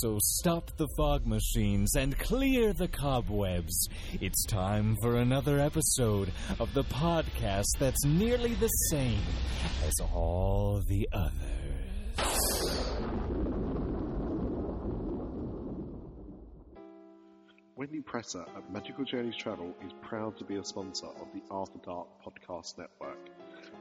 So stop the fog machines and clear the cobwebs. It's time for another episode of the podcast that's nearly the same as all the others. Wendy Presser at Magical Journeys Travel is proud to be a sponsor of the After Dark Podcast Network.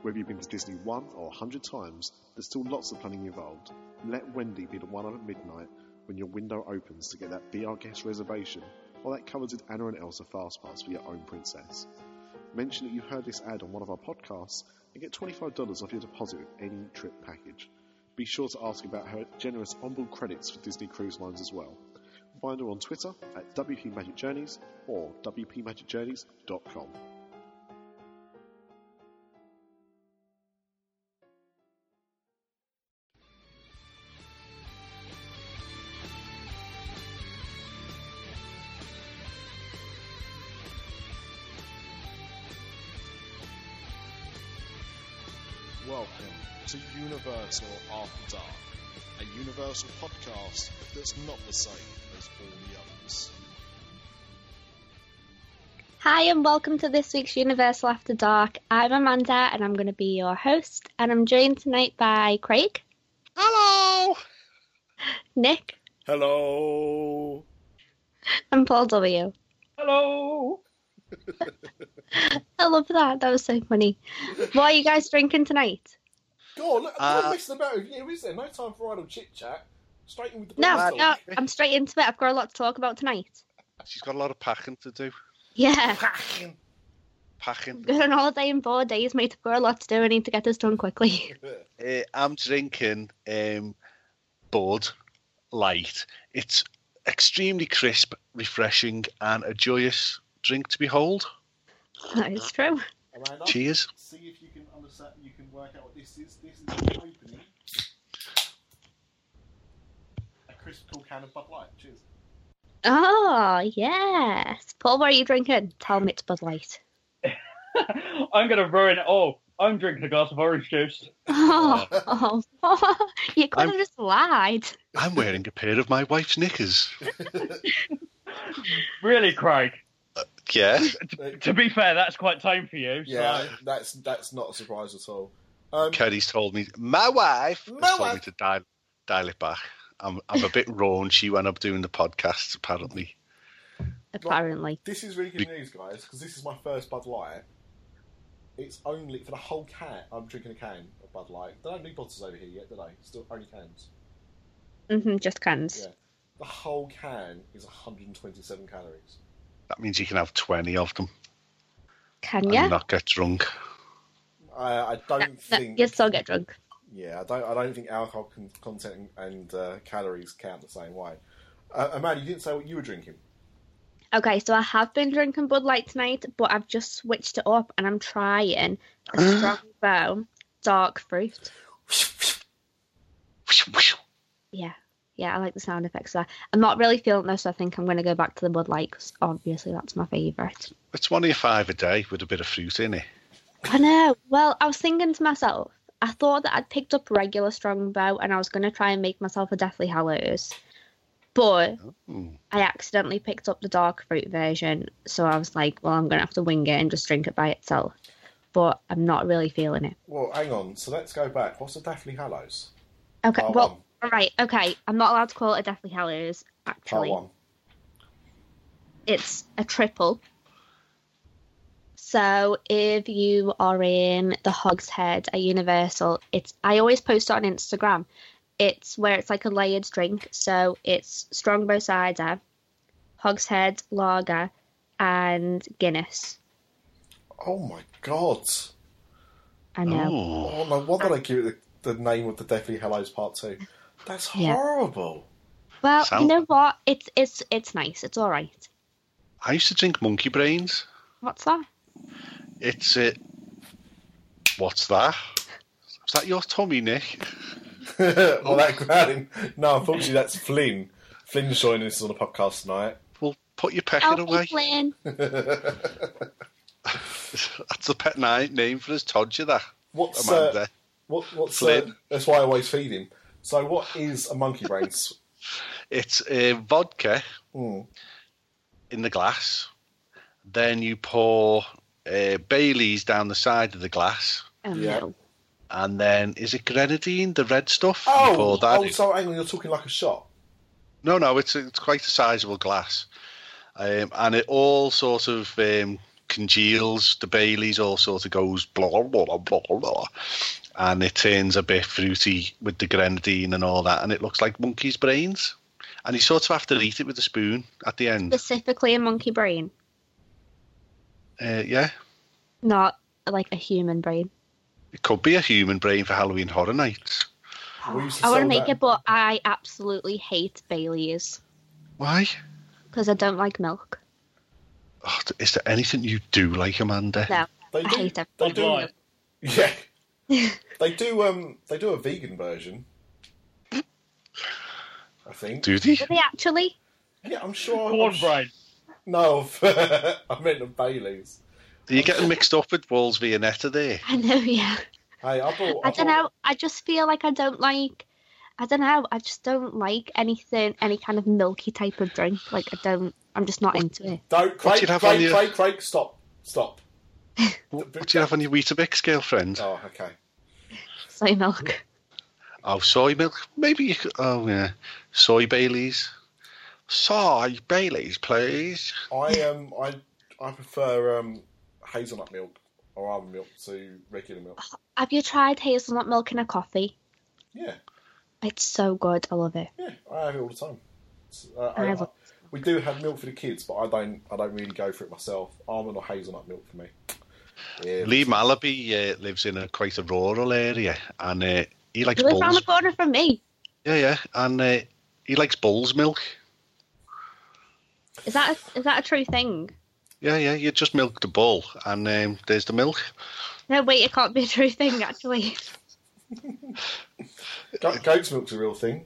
Whether you've been to Disney one or a hundred times, there's still lots of planning involved. Let Wendy be the one at midnight when your window opens to get that Be Our Guest reservation or that coveted Anna and Elsa fast pass for your own princess. Mention that you heard this ad on one of our podcasts and get $25 off your deposit with any trip package. Be sure to ask about her generous onboard credits for Disney Cruise Lines as well. Find her on Twitter at WP Magic Journeys or WPMagicJourneys.com. Universal After Dark, a Universal podcast that's not the same as all the others. Hi, and welcome to this week's Universal After Dark. I'm Amanda, and I'm going to be your host. And I'm joined tonight by Craig, Hello! Nick, Hello! and Paul W. Hello. I love that. That was so funny. What are you guys drinking tonight? Go on, look, Uh, I'm messing about with you, is there? No time for idle chit chat. Straight in with the No, no, I'm straight into it. I've got a lot to talk about tonight. She's got a lot of packing to do. Yeah, Packing. Packing. going on holiday in four days, mate. I've got a lot to do. I need to get this done quickly. Uh, I'm drinking um, Bud Light. It's extremely crisp, refreshing, and a joyous drink to behold. that is true. Cheers. see if you can understand. You can work out what this is. This is the opening. A crisp cool can of Bud Light. Cheers. Oh, yes. Paul, what are you drinking? Tell me it's Bud Light. I'm gonna ruin it all. I'm drinking a glass of orange juice. Oh, oh. you could have I'm- just lied. I'm wearing a pair of my wife's knickers. Really, Craig? Yeah. To be fair, that's quite tame for you. yeah, So. that's that's not a surprise at all. Um, Kerry's told me, my wife My has told me to dial, dial it back. I'm, I'm a bit raunchy when I'm doing the podcasts, apparently. Apparently. This is really good news, guys, because this is my first Bud Light. It's only for the whole can. I'm drinking a can of Bud Light. They don't need bottles over here yet, do they? Still only cans. hmm just cans. Yeah. The whole can is 127 calories. That means you can have 20 of them Can and ya? not get drunk. I, I don't No, think. I'll get drunk. Yeah, I don't. I don't think alcohol con- content and uh, calories count the same way. Uh, Amanda, you didn't say what you were drinking. Okay, so I have been drinking Bud Light tonight, but I've just switched it up and I'm trying a Strongbow dark fruit. Yeah, yeah, I like the sound effects of that. I'm not really feeling this, so I think I'm going to go back to the Bud Light because obviously that's my favourite. It's one of your five a day with a bit of fruit in it. I know. Well, I was thinking to myself, I thought that I'd picked up regular Strongbow and I was going to try and make myself a Deathly Hallows. But Ooh. I accidentally picked up the dark fruit version, so I was like, well, I'm going to have to wing it and just drink it by itself. But I'm not really feeling it. Well, hang on. So let's go back. What's a Daphne Hallows? Okay, Part well, one. All right, okay. I'm not allowed to call it a Deathly Hallows, actually. Part one. It's a triple. So if you are in the Hog's Head at Universal, it's I always post it on Instagram. It's where it's like a layered drink. So it's Strongbow cider, Hog's Head lager, and Guinness. Oh my god. I know. Oh. No! What did I give it the, the name of the Deathly Hallows Part Two? That's Yeah. horrible. Well, Sound- you know what? It's it's it's nice. It's all right. I used to drink monkey brains. What's that? It's it. What's that? Is that your tummy, Nick? well, that growling. No, unfortunately, that's Flynn. Flynn's joining us on the podcast tonight. Well, put your pecker Alfie away. Flynn. That's the pet ni- name for his Todger, that. What's Amanda. uh, what, what's uh, Flynn. that's why I always feed him. So, what is a monkey brains? It's a vodka Mm. in the glass. Then you pour uh, Bailey's down the side of the glass. Oh, Yeah. no. And then, is it grenadine, the red stuff? You Oh, pour that oh, in. so hang on, you're talking like a shot. No, no, it's it's quite a sizable glass, um, and it all sort of um, congeals. The Bailey's all sort of goes blah blah blah blah blah, and it turns a bit fruity with the grenadine and all that, and it looks like monkey's brains. And you sort of have to eat it with a spoon at the end. Specifically a monkey brain, Uh, yeah, not like a human brain. it could be a human brain for Halloween Horror Nights. We used to I want to make that- it, but I absolutely hate Bailey's Why? because I don't like milk. Oh, is there anything you do like, Amanda? No, They I do. hate it. They do. Yeah. they do. Um, they do a vegan version. I think. Do they? Do they actually? Yeah, I'm sure. Corn I'm brain. No, I meant the Bailey's. Are you getting mixed up with Walls Viennetta there? I know, yeah. Hey, I bought. I don't bought- know. I just feel like I don't like. I don't know. I just don't like anything, any kind of milky type of drink. Like I don't. I'm just not into it. Don't, Craig, you'd Craig, your- Craig, Craig, stop, stop. What do you have on your Weetabix, girlfriend? Oh, okay. Soy milk. Oh, soy milk. Maybe you could. Oh, yeah. Soy Baileys. Soy Baileys, please. I um, I I prefer um, hazelnut milk or almond milk to regular milk. Have you tried hazelnut milk in a coffee? Yeah, It's so good. I love it. yeah, I have it all the time. Uh, I I, love- we do have milk for the kids, but I don't. I don't really go for it myself. Almond or hazelnut milk for me. Yeah, Lee Malaby uh, lives in a quite a rural area, and uh, he likes You live around bulls. the corner from me. Yeah, yeah, and uh, he likes bull's milk. Is that a, is that a true thing? Yeah, yeah. You just milk the bull, and um, there's the milk. No, wait. It can't be a true thing. Actually, goat's milk's a real thing.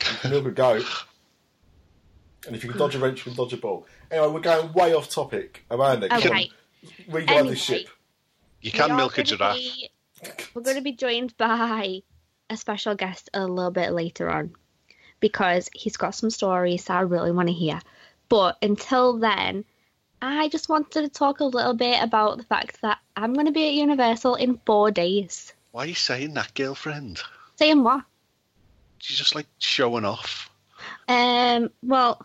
You can milk a goat, and if you can dodge a wrench, you can dodge a ball. Anyway, we're going way off topic. Amanda, come okay. On, reguide Anyway. this ship. You can We are milk a gonna giraffe. be- we're going to be joined by a special guest a little bit later on because he's got some stories that I really want to hear. But until then, I just wanted to talk a little bit about the fact that I'm going to be at Universal in four days. Why are you saying that, girlfriend? Saying what? She's just like showing off. Um, well,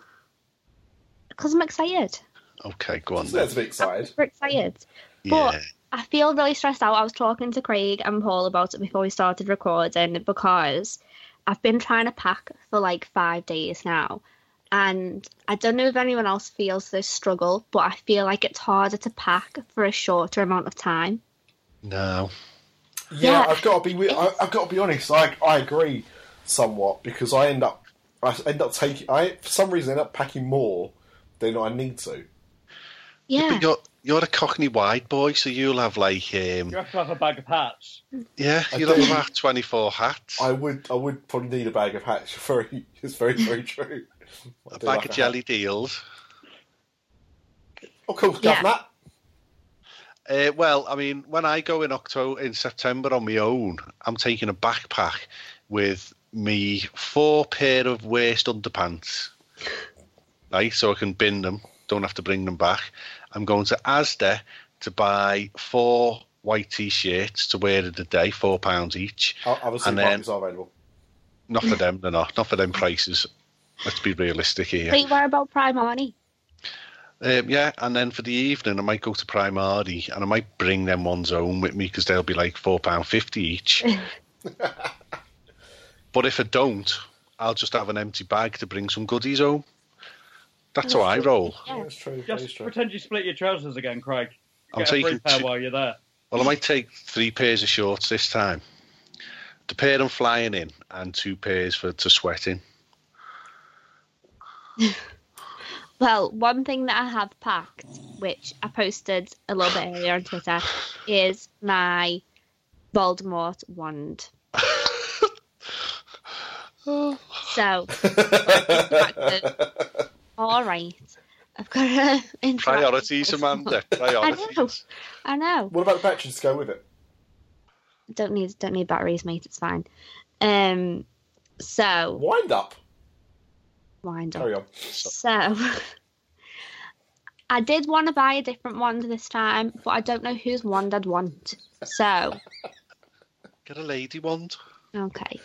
because I'm excited. Okay, go on So that's a bit I'm excited. super excited. Yeah. But I feel really stressed out. I was talking to Craig and Paul about it before we started recording because I've been trying to pack for like five days now. And I don't know if anyone else feels this struggle, but I feel like it's harder to pack for a shorter amount of time. No. Yeah, Yeah. I've got to be. I, I've got to be honest. I I agree somewhat because I end up I end up taking. I for some reason end up packing more than I need to. Yeah. But you're you're a Cockney wide boy, so you'll have like um, You have to have a bag of hats. yeah, I you'll have do. about twenty four hats, I would I would probably need a bag of hats. Very, it's very very true. I a do bag like of a jelly deals. hat. Oh, cool. Yeah. That. Uh, well, I mean, when I go in October, in September on my own, I'm taking a backpack with me four pair of waist underpants, right? So I can bin them, don't have to bring them back. I'm going to Asda to buy four white t-shirts to wear in the day, four pounds each. Obviously, And then- are available. Not for them, they're not. Not for them prices. Let's be realistic here. Wait, what about Primani? Um, yeah, and then for the evening, I might go to Primari and I might bring them ones home with me because they'll be like four pound fifty each. but if I don't, I'll just have an empty bag to bring some goodies home. That's how I roll. Yeah. That's true. That is Just true. pretend you split your trousers again, Craig. I'm Get a free taking pair two- while you're there. Well, I might take three pairs of shorts this time. The pair I'm flying in and two pairs for to sweat in. Well, one thing that I have packed, which I posted a little bit earlier on Twitter, is my Voldemort wand. So, all right, I've got to interact Priorities, with Amanda. I know. Priorities. I know. what about the batteries to go with it? Don't need don't need batteries, mate. It's fine. Um. So Wind up. wind up. Carry on. So I did want to buy a different wand this time, but I don't know whose wand I'd want. So Get a lady wand. okay.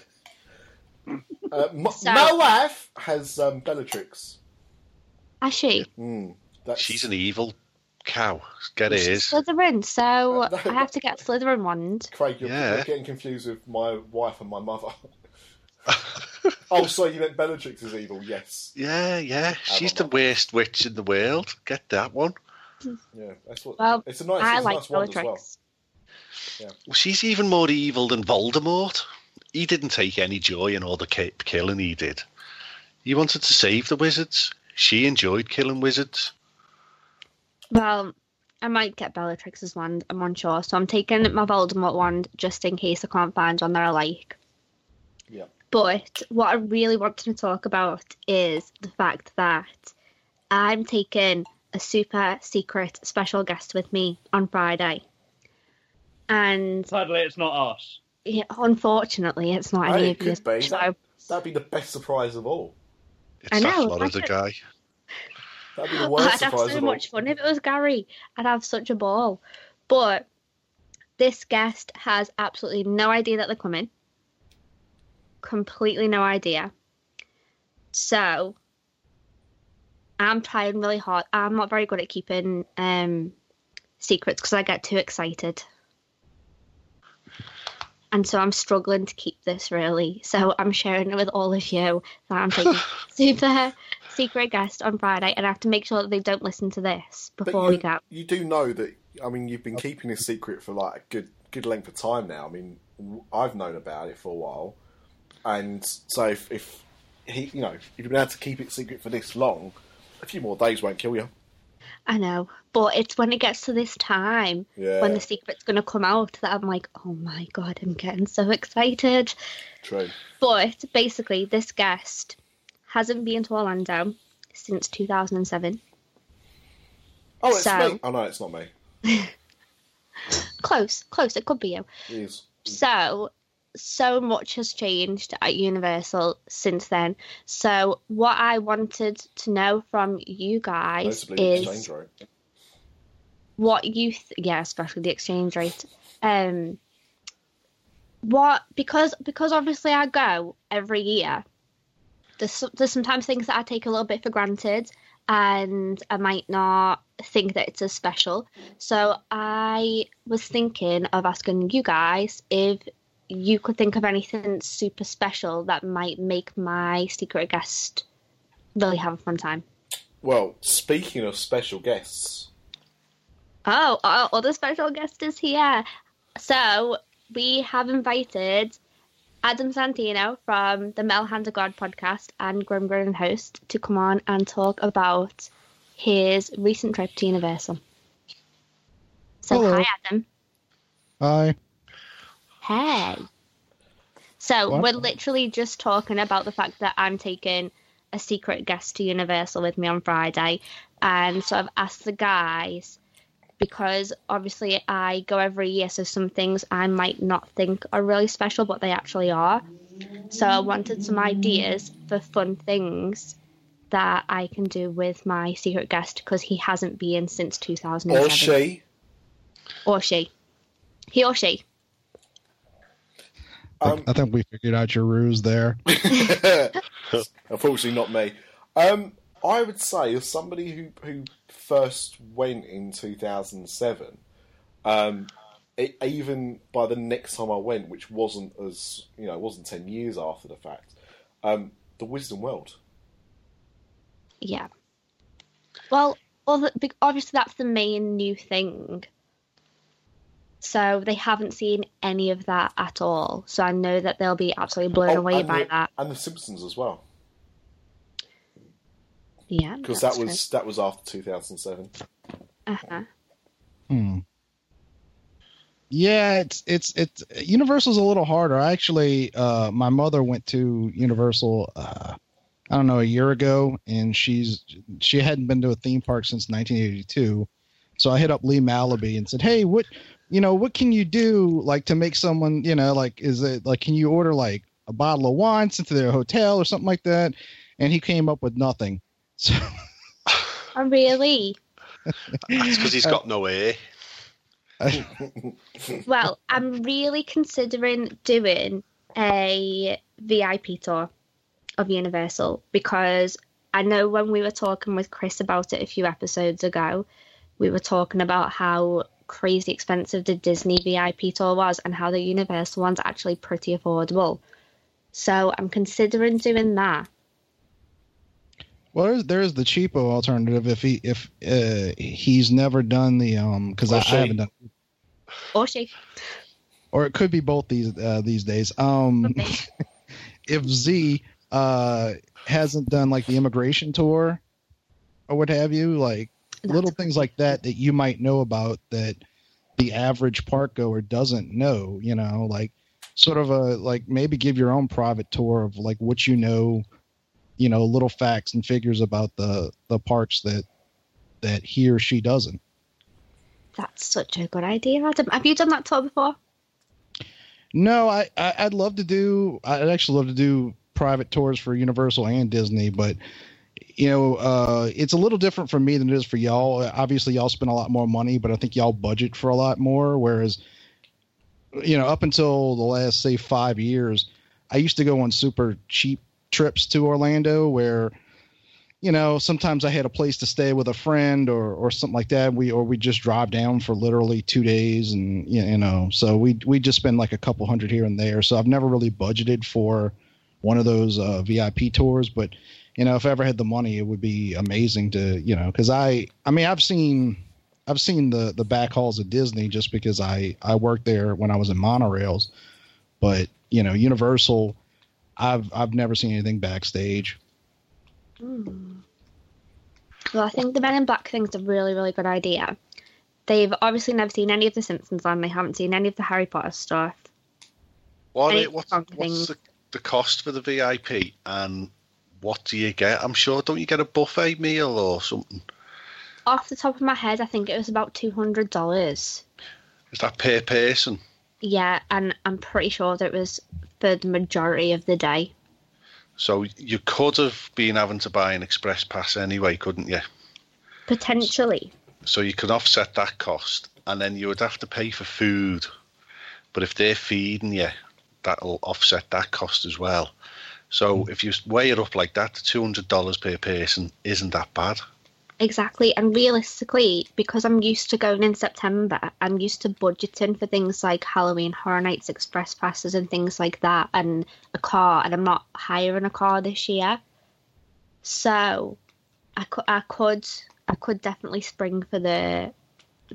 Uh, m- So- my wife has um, Bellatrix. As she. Mm, that's, She's an evil cow. Get ears. Slytherin, so Uh, no, I have to get a Slytherin wand. Craig, you're, Yeah. you're getting confused with my wife and my mother. oh, so you meant Bellatrix is evil? Yes. Yeah, yeah. She's the on. worst witch in the world. Get that one. Yeah, that's what. Well, it's a nice. I it's a like nice wand as well. Bellatrix. Well, she's even more evil than Voldemort. He didn't take any joy in all the killing he did. He wanted to save the wizards. She enjoyed killing wizards. Well, I might get Bellatrix's wand. I'm unsure, so I'm taking my Voldemort wand just in case I can't find one that I like. Yeah. But what I really wanted to talk about is the fact that I'm taking a super secret special guest with me on Friday. And Sadly, it's not us. yeah, unfortunately, it's not Hey, any it of you. be. That'd be the best surprise of all. It's I that know, Florida like- guy. That'd be the worst I'd have so much fun if it was Gary. I'd have such a ball. But this guest has absolutely no idea that they're coming. Completely no idea. So I'm trying really hard. I'm not very good at keeping um, secrets because I get too excited. And so I'm struggling to keep this really. So I'm sharing it with all of you that I'm taking super secret guest on Friday, and I have to make sure that they don't listen to this before you, we go. you do know that. I mean, you've been keeping this secret for like a good good length of time now. I mean, I've known about it for a while, and so if, if he, you know, if you've been able to keep it secret for this long, a few more days won't kill you. I know, but it's when it gets to this time Yeah. when the secret's going to come out that I'm like, oh my god, I'm getting so excited. True. But basically, this guest hasn't been to Orlando since 2007. Oh, it's So- me. Oh no, it's not me. Close, close. It could be you. It is. So, so much has changed at Universal since then. So, what I wanted to know from you guys is what you, th- yeah, especially the exchange rate. Um, what because because obviously I go every year. There's there's sometimes things that I take a little bit for granted, and I might not think that it's as special. So I was thinking of asking you guys if you could think of anything super special that might make my secret guest really have a fun time. Well, speaking of special guests, Oh, our other special guest is here. So we have invited Adam Santino from the Mel Hand of God podcast and Grim Grin host to come on and talk about his recent trip to Universal. So Hello. hi Adam. Hi. Hey. So What? we're literally just talking about the fact that I'm taking a secret guest to Universal with me on Friday, and so I've asked the guys because obviously I go every year, so some things I might not think are really special, but they actually are. So I wanted some ideas for fun things that I can do with my secret guest because he hasn't been since 2007. or she. Or she. He or she. Um, I think we figured out your ruse there. Unfortunately, not me. Um, I would say, as somebody who who first went in two thousand seven, um, it, even by the next time I went, which wasn't as you know, wasn't ten years after the fact, um, the Wizarding World. Yeah. Well, obviously that's the main new thing. So they haven't seen any of that at all. So I know that they'll be absolutely blown Oh, away by the, that. and the Simpsons as well, Yeah. because that was that was after two thousand seven. Uh-huh. Hmm. Yeah, it's it's it's Universal's a little harder. I actually, uh, my mother went to Universal. Uh, I don't know a year ago, and she's she hadn't been to a theme park since 1982. So I hit up Lee Malaby and said, "Hey, what you know, what can you do like to make someone you know like is it like can you order like a bottle of wine sent to their hotel or something like that?" And he came up with nothing. So Oh, really? That's because he's got no air. Well, I'm really considering doing a VIP tour of Universal because I know when we were talking with Chris about it a few episodes ago, we were talking about how crazy expensive the Disney VIP tour was and how the Universal one's actually pretty affordable. So I'm considering doing that. Well, there's there's the cheapo alternative if he if uh, he's never done the um because I, Or I haven't done Or she. or it could be both these uh, these days. Um, if Z uh hasn't done like the immigration tour or what have you, like little things like that that you might know about that the average park goer doesn't know. You know, like sort of a like maybe give your own private tour of like what you know you know little facts and figures about the the parks that that he or she doesn't That's such a good idea, Adam. Have you done that tour before? no I, I i'd love to do i'd actually love to do private tours for universal and disney but you know uh it's a little different for me than it is for y'all obviously y'all spend a lot more money but i think y'all budget for a lot more whereas you know up until the last say five years i used to go on super cheap trips to orlando where you know, sometimes I had a place to stay with a friend or or something like that. We or we just drive down for literally two days, and you know, so we we just spend like a couple hundred here and there. So I've never really budgeted for one of those uh, VIP tours, but you know, if I ever had the money, it would be amazing to you know, because I I mean I've seen I've seen the the back halls of Disney just because I I worked there when I was in monorails, but you know, Universal, I've I've never seen anything backstage. Hmm. Well, I think the Men in Black thing's a really, really good idea. They've obviously never seen any of the Simpsons and they haven't seen any of the Harry Potter stuff. What, Any what's, what's the, the cost for the VIP and what do you get? I'm sure, don't you get a buffet meal or something? Off the top of my head, I think it was about two hundred dollars. Is that per person? Yeah, and I'm pretty sure that it was for the majority of the day. So you could have been having to buy an express pass anyway, couldn't you? Potentially. So you could offset that cost, and then you would have to pay for food. But if they're feeding you, that'll offset that cost as well. So mm. if you weigh it up like that, two hundred dollars per person isn't that bad. Exactly. And realistically, because I'm used to going in September, I'm used to budgeting for things like Halloween Horror Nights Express passes and things like that, and a car, and I'm not hiring a car this year. So I could, I could, I could definitely spring for the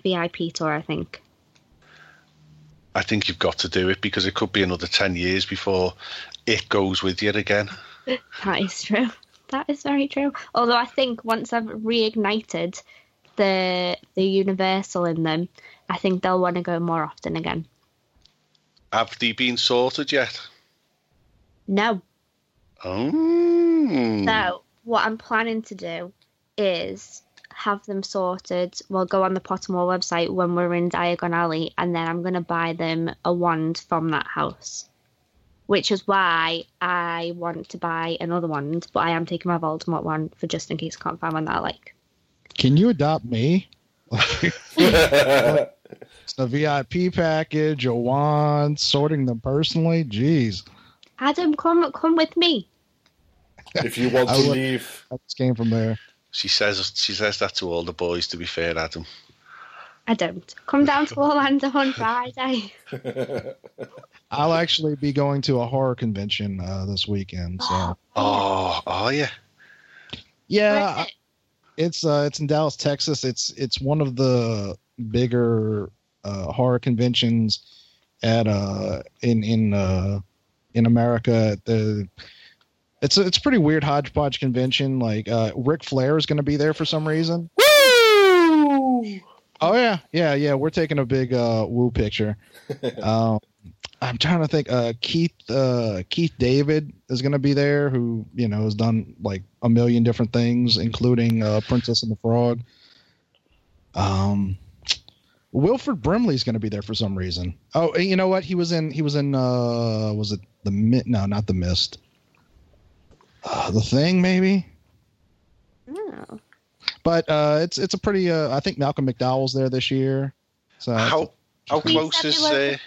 VIP tour, I think. I think you've got to do it because it could be another ten years before it goes with you again. That is true. That is very true. Although I think once I've reignited the the Universal in them, I think they'll want to go more often again. Have they been sorted yet? No. Oh. So what I'm planning to do is have them sorted. We'll go on the Pottermore website when we're in Diagon Alley, and then I'm going to buy them a wand from that house. Which is why I want to buy another wand, but I am taking my Voldemort one for just in case I can't find one that I like. Can you adopt me? It's a VIP package, a wand, sorting them personally. Jeez, Adam, come come with me. if you want to leave, that just came from there. She says she says that to all the boys. To be fair, Adam. I don't. Come down to Orlando on Friday. I'll actually be going to a horror convention uh, this weekend. So Oh, are you? yeah, it? it's uh, it's in Dallas, Texas. It's it's one of the bigger uh, horror conventions at uh in in uh in America. The it's a, it's a pretty weird hodgepodge convention. Like uh, Ric Flair is going to be there for some reason. Woo! Oh yeah, yeah, yeah. We're taking a big uh, woo picture. um, I'm trying to think. Uh, Keith uh, Keith David is going to be there, who you know has done like a million different things, including uh, Princess and the Frog. Um, Wilford Brimley's going to be there for some reason. Oh, you know what? He was in. He was in. Uh, was it the mist? No, not the Mist. Uh, the Thing, maybe. Oh. But uh, it's it's a pretty. Uh, I think Malcolm McDowell's there this year. So How how close is uh,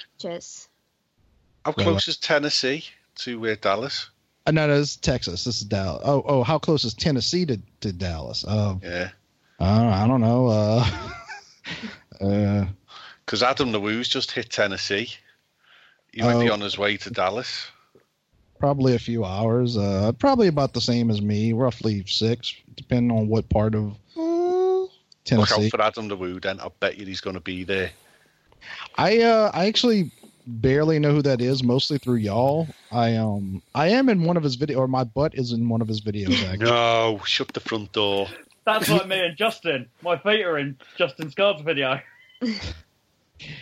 how close is Tennessee to uh, Dallas? Uh, no, no, this is Texas. This is Dallas. Oh, oh, how close is Tennessee to, to Dallas? Uh, Yeah, uh, I don't know. Uh, uh, because Adam the Woo's just hit Tennessee. He might be Oh. on his way to Dallas. Probably a few hours. Uh, probably about the same as me, roughly six, depending on what part of Look Tennessee. Look out for Adam the Woo then. I bet you he's going to be there. I uh, I actually barely know who that is, mostly through y'all. I um I am in one of his video, or my butt is in one of his videos. Actually. No, shut the front door. That's like me and Justin. My feet are in Justin's cards video.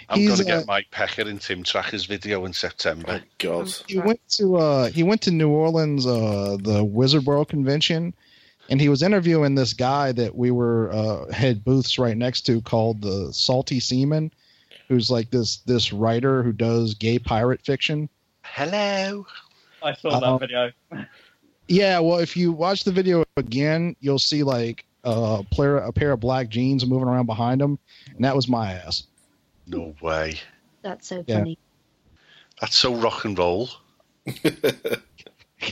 I'm going to uh, get Mike Pecker in Tim Tracker's video in September. Oh God. he went to uh he went to New Orleans uh the Wizard World convention and he was interviewing this guy that we were uh had booths right next to called the Salty Seaman who's like this this writer who does gay pirate fiction. Hello. I saw Uh-oh. that video. Yeah, well if you watch the video again, you'll see like uh, a pair a pair of black jeans moving around behind him and that was my ass. No way. That's so Yeah. funny. That's so rock and roll.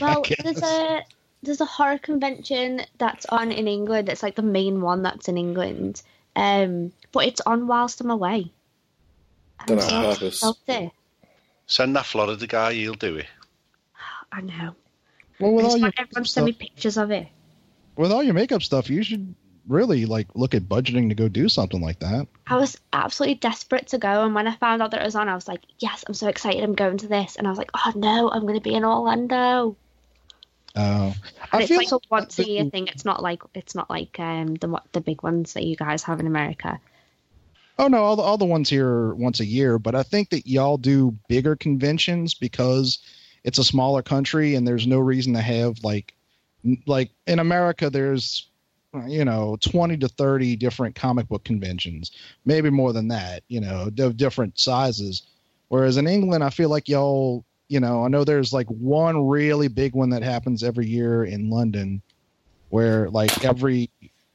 Well, there's a there's a horror convention that's on in England. It's like the main one that's in England. Um, but it's on whilst I'm away. Don't I'm know, so Send that Florida guy, he'll do it. I know. Well, with I all just your everyone to send me pictures of it. with all your makeup stuff, you should really like look at budgeting to go do something like that. I was absolutely desperate to go, and when I found out that it was on, I was like, "Yes, I'm so excited! I'm going to this!" And I was like, "Oh no, I'm going to be in Orlando!" Oh, And I it's feel like a once a year thing. It's not like it's not like um the the big ones that you guys have in America. Oh no, all the all the ones here are once a year, but I think that y'all do bigger conventions because it's a smaller country and there's no reason to have like like in America there's you know 20 to 30 different comic book conventions, maybe more than that, you know, of different sizes. Whereas in England, I feel like y'all, you know, I know there's like one really big one that happens every year in London where like every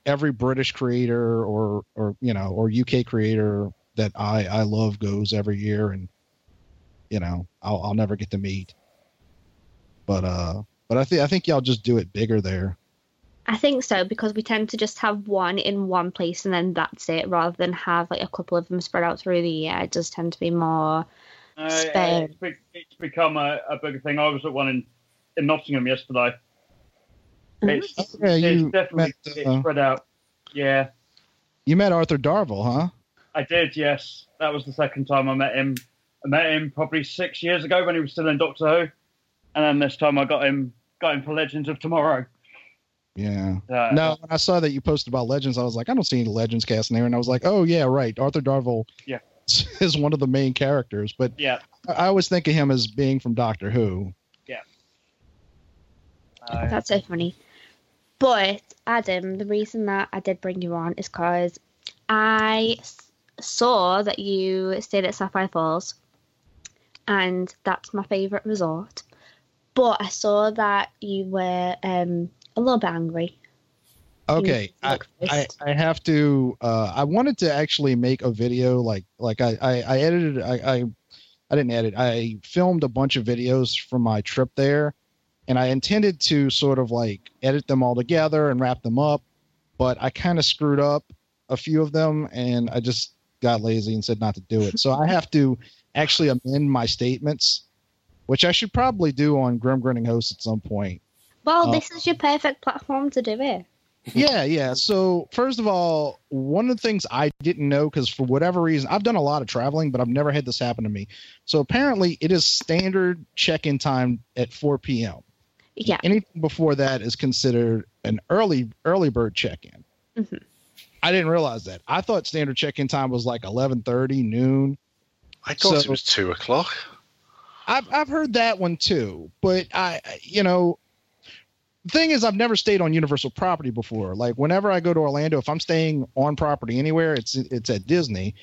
every British creator or or you know or UK creator that I I love goes every year, and you know I'll I'll never get to meet. But uh, but I think I think y'all just do it bigger there. I think so because we tend to just have one in one place and then that's it, rather than have like a couple of them spread out through the year. It does tend to be more. Uh, Spare. it's, it's become a, a bigger thing. I was at one in, in Nottingham yesterday. It's, Oh, yeah, it's you definitely met, it's uh, spread out. Yeah, You met Arthur Darvill, huh? I did. Yes, that was the second time I met him. I met him probably six years ago when he was still in Doctor Who, and then this time I got him got him for Legends of Tomorrow. Yeah. Uh, No, when I saw that you posted about Legends, I was like, I don't see any Legends cast in there, and I was like, oh yeah, right. Arthur Darvill Yeah. is one of the main characters, but Yeah. I I always think of him as being from Doctor Who. uh, That's so funny. But Adam, the reason that I did bring you on is because I s- saw that you stayed at Sapphire Falls, and that's my favourite resort. But I saw that you were um, a little bit angry. Okay, I, I. I have to. Uh, I wanted to actually make a video like like I I, I edited I, I I didn't edit. I filmed a bunch of videos from my trip there, and I intended to sort of like edit them all together and wrap them up, but I kind of screwed up a few of them, and I just got lazy and said not to do it. So I have to actually amend my statements, which I should probably do on Grim Grinning Host at some point. Well, Oh. this is your perfect platform to do it. yeah, yeah. So first of all, one of the things I didn't know because for whatever reason I've done a lot of traveling, but I've never had this happen to me. So apparently, it is standard check-in time at 4 p.m. Yeah. Anything before that is considered an early early bird check-in. Mhm. I didn't realize that. I thought standard check-in time was like eleven thirty noon. I thought So- it was two o'clock. I've I've heard that one too, but I you know the thing is I've never stayed on Universal property before. Like whenever I go to Orlando, if I'm staying on property anywhere, it's it's at Disney.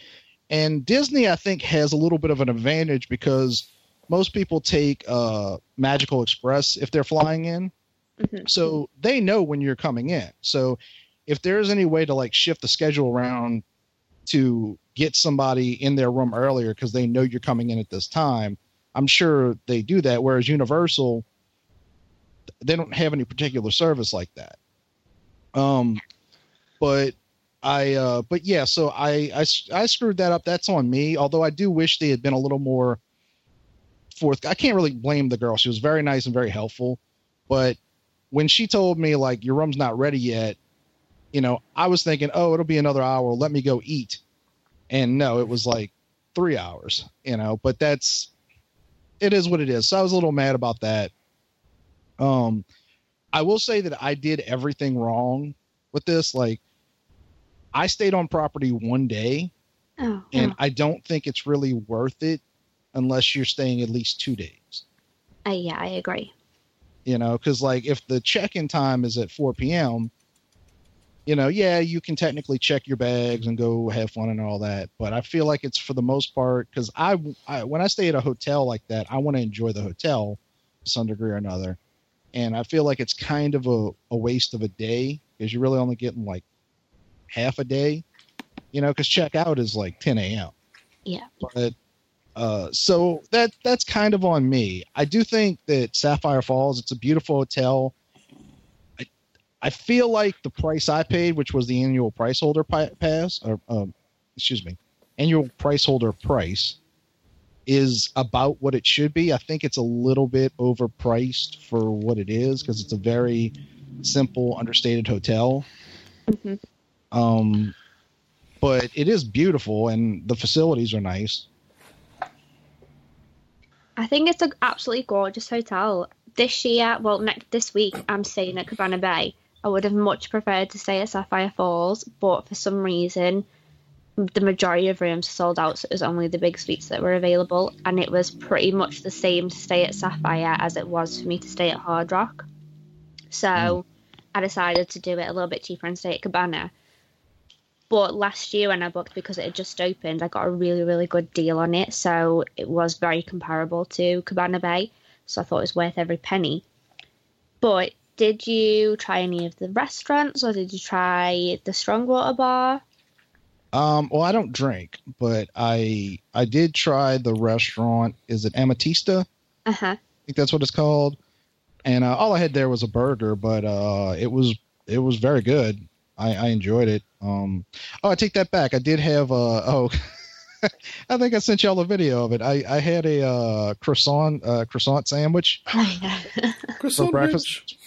And Disney I think has a little bit of an advantage because most people take uh Magical Express if they're flying in. Mhm. So they know when you're coming in. So if there's any way to like shift the schedule around to get somebody in their room earlier because they know you're coming in at this time, I'm sure they do that. Whereas Universal, they don't have any particular service like that. Um, but I, uh, but yeah, so I, I, I screwed that up. That's on me. Although I do wish they had been a little more forth. I can't really blame the girl. She was very nice and very helpful. But when she told me like your room's not ready yet, you know, I was thinking, oh, it'll be another hour. Let me go eat. And no, it was like three hours. You know, but that's it is what it is. So I was a little mad about that. Um, I will say that I did everything wrong with this. Like, I stayed on property one day, Oh, and I don't think it's really worth it unless you're staying at least two days. uh, yeah, I agree. You know, because like if the check-in time is at 4 p.m., you know, yeah, you can technically check your bags and go have fun and all that. But I feel like it's for the most part because I, I when I stay at a hotel like that, I want to enjoy the hotel to some degree or another. And I feel like it's kind of a, a waste of a day because you're really only getting like half a day, you know, because checkout is like 10 a.m. Yeah. But uh, so that that's kind of on me. I do think that Sapphire Falls, it's a beautiful hotel. I I feel like the price I paid, which was the annual price holder pi- pass, or um, excuse me, annual price holder price, is about what it should be. I think it's a little bit overpriced for what it is because it's a very simple, understated hotel. Mhm. Um, but it is beautiful and the facilities are nice. I think it's an absolutely gorgeous hotel. This year, well, next this week, I'm staying at Cabana Bay. I would have much preferred to stay at Sapphire Falls, but for some reason, the majority of rooms sold out, so it was only the big suites that were available, and it was pretty much the same to stay at Sapphire as it was for me to stay at Hard Rock. So hmm. I decided to do it a little bit cheaper and stay at Cabana. But last year when I booked because it had just opened, I got a really, really good deal on it. So it was very comparable to Cabana Bay. So I thought it was worth every penny. But did you try any of the restaurants or did you try the Strongwater bar? Um, well, I don't drink, but I I did try the restaurant. Is it Amatista? I Uh huh. I think that's what it's called. And uh, all I had there was a burger, but uh, it was it was very good. I, I enjoyed it. Um, oh, I take that back. I did have uh oh, I think I sent y'all a video of it. I I had a uh, croissant uh, croissant sandwich for breakfast.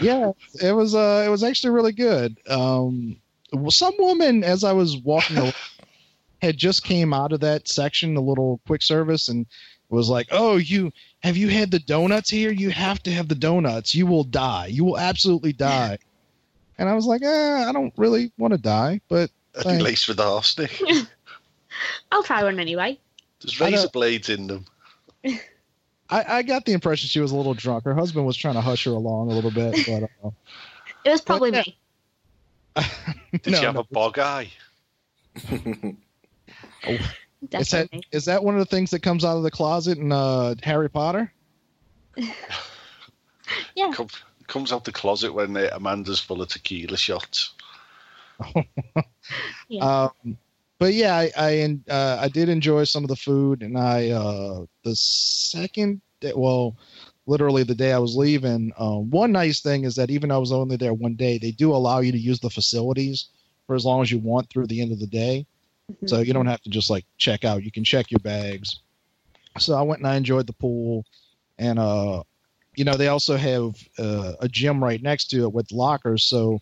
Yeah, it was uh it was actually really good. Um, well, some woman as I was walking along, had just came out of that section, a little quick service, and was like, "Oh, you have you had the donuts here? You have to have the donuts. You will die. You will absolutely die." And I was like, eh, "I don't really want to die, but At Thanks. least with the arsenic. I'll try one anyway. There's razor blades in them. I, I got the impression she was a little drunk. Her husband was trying to hush her along a little bit, but uh, It was probably yeah. me. Did no, she have no. a bog eye? Is that Definitely. is that one of the things that comes out of the closet in uh, Harry Potter? Yeah. Come, comes out the closet when uh, Amanda's full of tequila shots. Yeah. Um, but yeah, I I, uh, I did enjoy some of the food, and I uh, the second well, literally the day I was leaving. Um, one nice thing is that even though I was only there one day, they do allow you to use the facilities for as long as you want through the end of the day. Mhm. So you don't have to just like check out. You can check your bags. So I went and I enjoyed the pool, and uh, you know they also have uh, a gym right next to it with lockers. So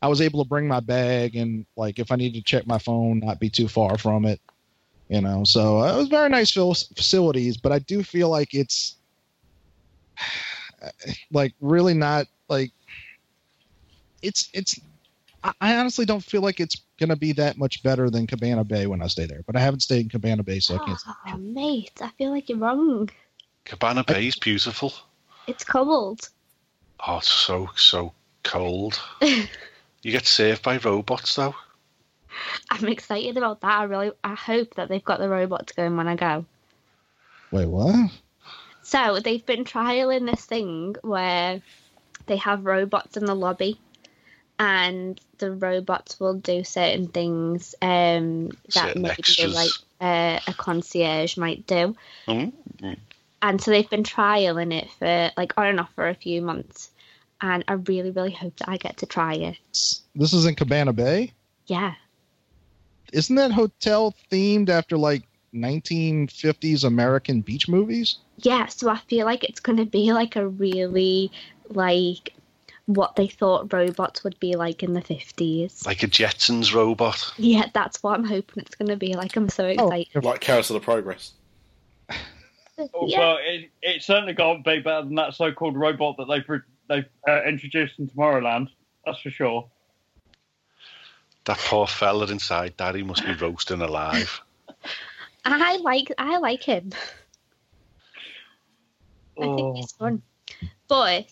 I was able to bring my bag and like if I needed to check my phone, not be too far from it. You know, so uh, it was very nice facilities, but I do feel like it's like really not like it's it's I, I honestly don't feel like it's gonna be that much better than Cabana Bay when I stay there. But I haven't stayed in Cabana Bay, so I can't. Oh, mate, I feel like you're wrong. Cabana Bay is beautiful. It's cold. Oh, so so cold. you get saved by robots though. I'm excited about that. I really, I hope that they've got the robots going when I go. Wait, what? So they've been trialing this thing where they have robots in the lobby, and the robots will do certain things um, that Certain maybe extras. like uh, a concierge might do. Mm. And so they've been trialing it for like on and off for a few months, and I really, really hope that I get to try it. This is in Cabana Bay. Yeah, Isn't that hotel themed after like 1950s American beach movies? yeah. So I feel like it's going to be like a really like what they thought robots would be like in the fifties. Like a Jetsons robot. Yeah, that's what I'm hoping it's going to be like. I'm so excited. Like Carousel of Progress. Oh, Yeah. Well, it, it certainly can't be better than that so-called robot that they've they've uh, introduced in Tomorrowland. That's for sure. That poor fella inside Daddy must be roasting alive. I like I like him. I think Oh. he's fun. But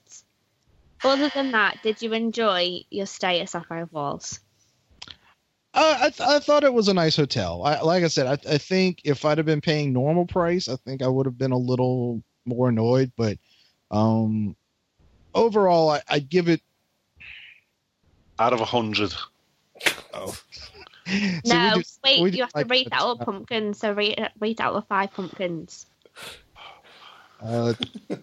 other than that, did you enjoy your stay at Sapphire Falls? Uh, I, th- I thought it was a nice hotel. I, like I said, I, I think if I'd have been paying normal price, I think I would have been a little more annoyed. But um, overall, I, I'd give it. Out of a hundred. Oh. See, we no, do- wait, you have to like rate that out of stuff. pumpkins. So rate it- rate out of five pumpkins. Uh,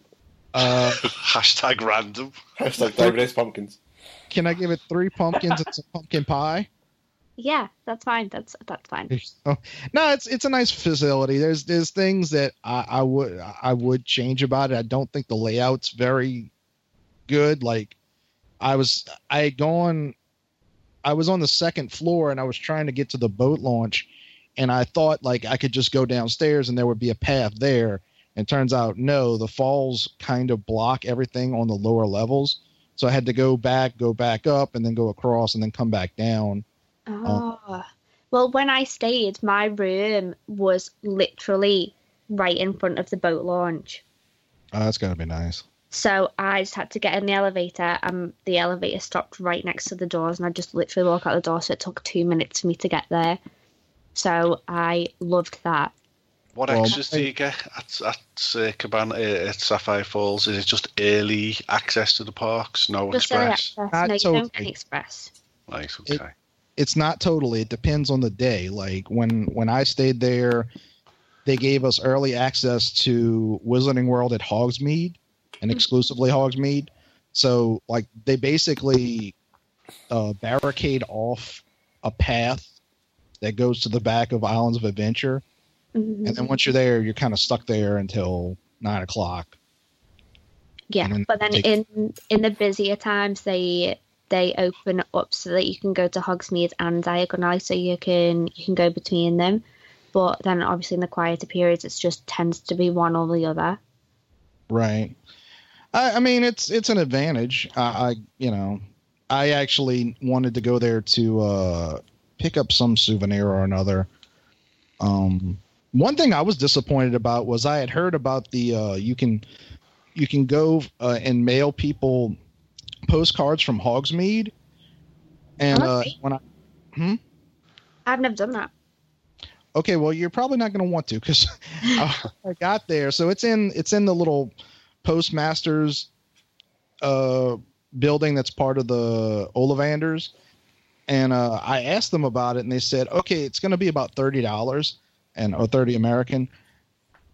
uh, Hashtag random. Hashtag David Pumpkins. can I give it three pumpkins and some pumpkin pie? Yeah, that's fine. That's that's fine. Oh, no, it's it's a nice facility. There's there's things that I, I would I would change about it. I don't think the layout's very good. Like I was I had gone I was on the second floor and I was trying to get to the boat launch and I thought like I could just go downstairs and there would be a path there. And turns out no, the falls kind of block everything on the lower levels. So I had to go back, go back up, and then go across and then come back down. Oh. Well, when I stayed, my room was literally right in front of the boat launch. Oh, that's gotta be nice. So I just had to get in the elevator, and the elevator stopped right next to the doors, and I just literally walk out the door. So it took two minutes for me to get there. So I loved that. What Well, extras do you get at, at uh, Cabana uh, at Sapphire Falls? Is it just early access to the parks? No Just early express. access. Not No, you don't get totally. express. Nice. It- Okay. it's not totally it depends on the day like when when i stayed there they gave us early access to wizarding world at hogsmeade and exclusively hogsmeade so like they basically uh, barricade off a path that goes to the back of islands of adventure Mhm. and then once you're there you're kind of stuck there until nine o'clock Yeah, then but then take- in in the busier times they they open up so that you can go to Hogsmeade and Diagon so you can you can go between them. But then obviously in the quieter periods, it just tends to be one or the other. Right. I, I mean, it's it's an advantage. I, I you know, I actually wanted to go there to uh, pick up some souvenir or another. Um, one thing I was disappointed about was I had heard about the uh, you can you can go uh, and mail people postcards from Hogsmeade, and uh, when I hmm? I've never done that. Okay, well, you're probably not going to want to because I, I got there. So it's in it's in the little postmasters uh, building that's part of the Ollivanders, and uh, I asked them about it, and they said, okay, it's going to be about thirty dollars and or thirty American.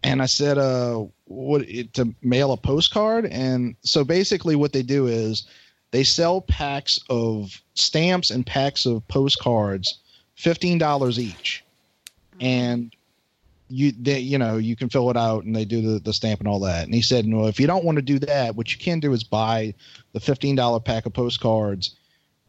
And I said, uh, what it, to mail a postcard? And so basically, what they do is they sell packs of stamps and packs of postcards, fifteen dollars each and you they, you know you can fill it out and they do the, the stamp and all that and he said no if you don't want to do that what you can do is buy the $15 pack of postcards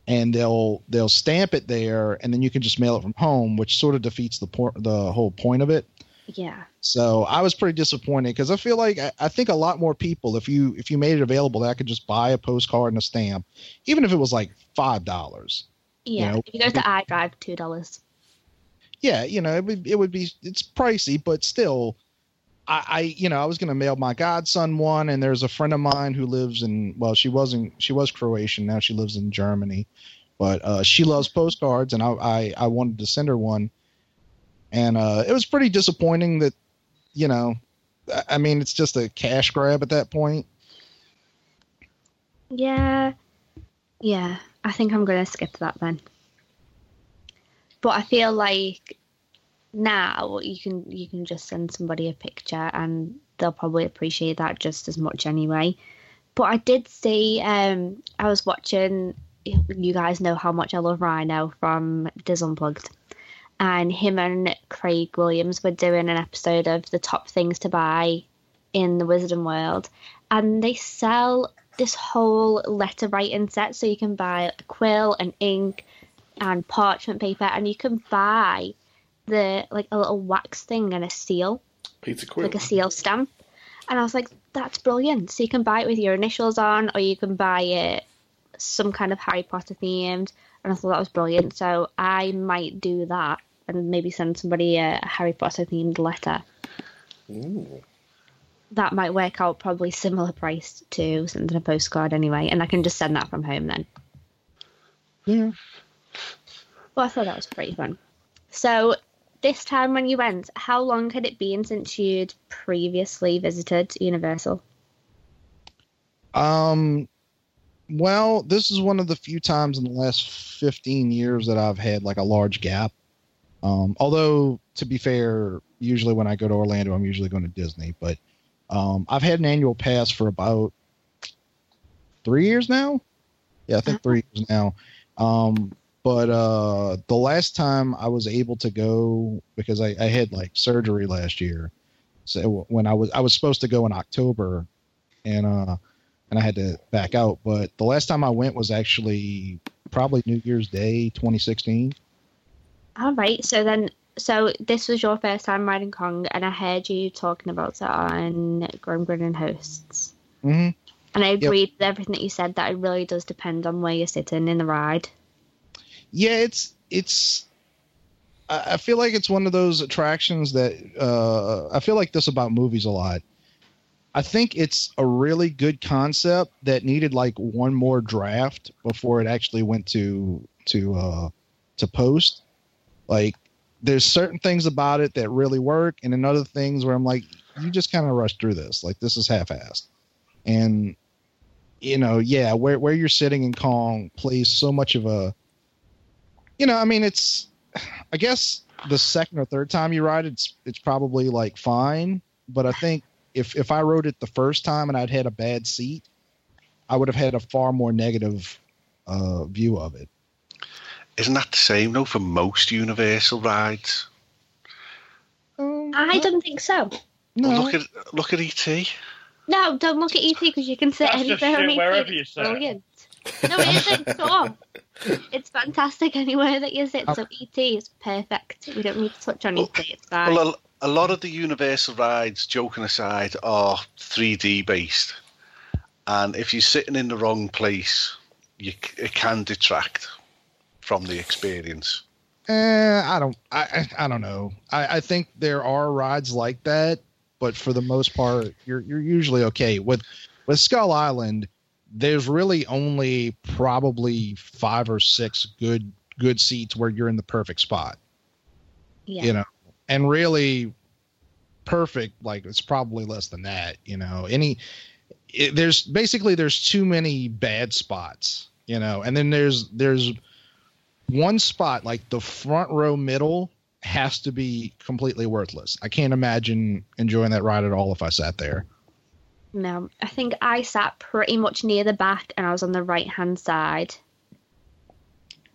and they'll they'll stamp it there and then you can just mail it from home which sort of defeats the por- the whole point of it Yeah. so i was pretty disappointed because i feel like I, I think a lot more people if you if you made it available that could just buy a postcard and a stamp even if it was like five dollars Yeah. know, if you go to iDrive, two dollars. Yeah, you know, it would it would be it's pricey, but still, I, I you know I was gonna mail my godson one, and there's a friend of mine who lives in well, she wasn't she was Croatian, now she lives in Germany, but uh, she loves postcards, and I, I I wanted to send her one, and uh, it was pretty disappointing that you know, I- mean it's just a cash grab at that point. Yeah. Yeah. I think I'm gonna skip that then. But I feel like now you can you can just send somebody a picture and they'll probably appreciate that just as much anyway. But I did see um I was watching you guys know how much I love Rhino from DIS Unplugged. And him and Craig Williams were doing an episode of the top things to buy in the Wizarding World. And they sell this whole letter writing set so you can buy a quill and ink and parchment paper and you can buy the like a little wax thing and a seal. Peter Quill. like a seal stamp. And i was like that's brilliant. So you can buy it with your initials on or you can buy it some kind of harry potter themed. And i thought that was brilliant. So i might do that and maybe send somebody a, harry potter themed letter. Ooh. that might work out probably similar price to sending a postcard anyway. And i can just send that from home then. Yeah. Well, I thought that was pretty fun. So, this time when you went, how long had it been since you'd previously visited Universal? Um, well, this is one of the few times in the last 15 years that I've had like a large gap. Um, although to be fair, usually when I go to Orlando, I'm usually going to Disney, but um, I've had an annual pass for about three years now. Yeah, I think three years now. Um, but uh, the last time I was able to go because I, I had like surgery last year. So when I was I was supposed to go in October, and uh, and I had to back out. But the last time I went was actually probably New Year's Day 2016. All right, so then, so this was your first time riding Kong, and I heard you talking about it on Grim Grinning Ghosts. Mm-hmm. And I agreed with everything that you said that it really does depend on where you're sitting in the ride. Yeah, it's it's. I feel like it's one of those attractions that uh, I feel like this about movies a lot. I think it's a really good concept that needed like one more draft before it actually went to to uh, to post. Like, there's certain things about it that really work, and then other things where I'm like, you just kind of rushed through this. Like, this is half-assed, and you know, yeah, where where you're sitting in Kong plays so much of a you know, I mean, it's, I guess the second or third time you ride, it's it's probably like fine. But I think if if I rode it the first time and I'd had a bad seat, I would have had a far more negative uh, view of it. Isn't that the same though for most Universal rides? Um, I don't think so. no, Well, look at look at E ET. No, don't look at ET because you can sit That's just anywhere on shit wherever you sit. brilliant. No, it isn't. Come on. It's fantastic anywhere that you sit. So ET is perfect. We don't need to touch on Well- ET. It's fine. Well, a, a lot of the Universal rides, joking aside, are 3D based, and if you're sitting in the wrong place, you it can detract from the experience. Eh, I don't. I I I don't know. I, I think there are rides like that, but for the most part, you're you're usually okay with with Skull Island. There's really only probably five or six good good seats where you're in the perfect spot. yeah. You know, and really perfect. Like it's probably less than that. You know, any it, there's basically there's too many bad spots. You know, and then there's there's one spot like the front row middle has to be completely worthless. I can't imagine enjoying that ride at all if I sat there. No, I think I sat pretty much near the back and I was on the right hand side.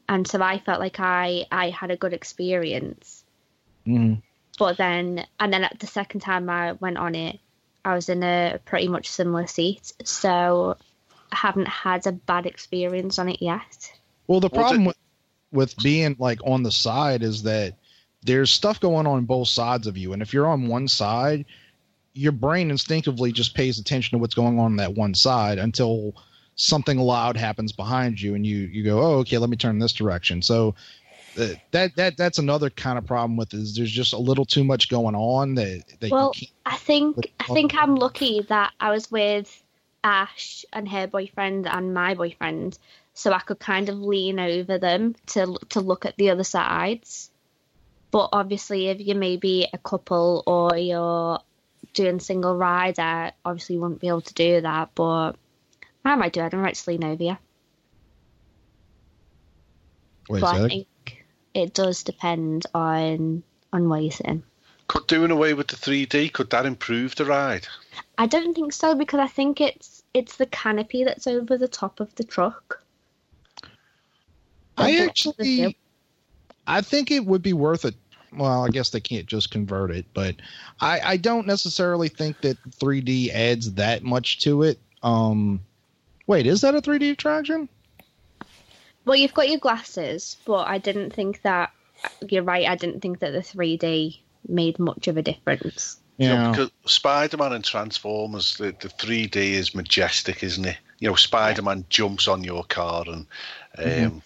And so I felt like I, I had a good experience. Mm. But then, and then at the second time I went on it, I was in a pretty much similar seat. So I haven't had a bad experience on it yet. Well, the problem with with being like on the side is that there's stuff going on both sides of you, and if you're on one side, your brain instinctively just pays attention to what's going on on that one side until something loud happens behind you and you you go oh okay let me turn this direction so uh, that that that's another kind of problem with is there's just a little too much going on that, that Well, I think I think I'm lucky that I was with Ash and her boyfriend and my boyfriend, so I could kind of lean over them to to look at the other sides. But obviously, if you're maybe a couple or you're doing single rider, obviously wouldn't be able to do that. But I might do it. I might just lean over you. wait, but I think it does depend on on where you're sitting. Could doing away with the 3D could that improve the ride? I don't think so because I think it's it's the canopy that's over the top of the truck. I That's what they do. actually, I think it would be worth it. Well, I guess they can't just convert it, but I, I don't necessarily think that 3D adds that much to it. Um, wait, is that a 3D attraction? Well, you've got your glasses, but I didn't think that. You're right. I didn't think that the 3D made much of a difference. You know, Yeah. because Spider-Man and Transformers, the, the 3D is majestic, isn't it? You know, Spider-Man jumps on your car and um, Mm-hmm.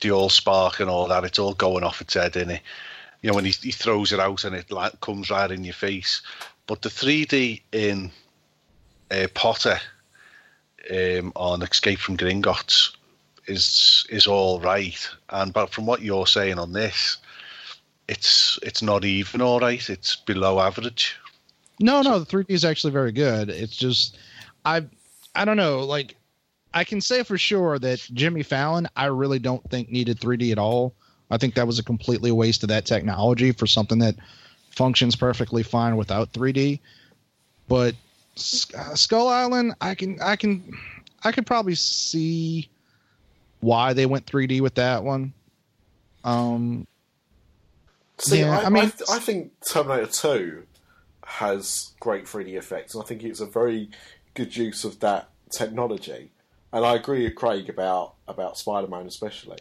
the AllSpark and all that. It's all going off its head, isn't it? You know, when he, he throws it out and it like, comes right in your face. But the 3D in uh, Potter um, on Escape from Gringotts is is all right. And but from what you're saying on this, it's it's not even all right. It's below average. No, no, the 3D is actually very good. It's just, I, I don't know. Like, I can say for sure that Jimmy Fallon, I really don't think needed 3D at all. I think that was a completely waste of that technology for something that functions perfectly fine without 3D. But uh, Skull Island, I can, I can, I could probably see why they went 3D with that one. Um, See, Yeah, I, I mean- I, th- I think Terminator 2 has great 3D effects, and I think it's a very good use of that technology. And I agree with Craig about, about Spider Man, especially.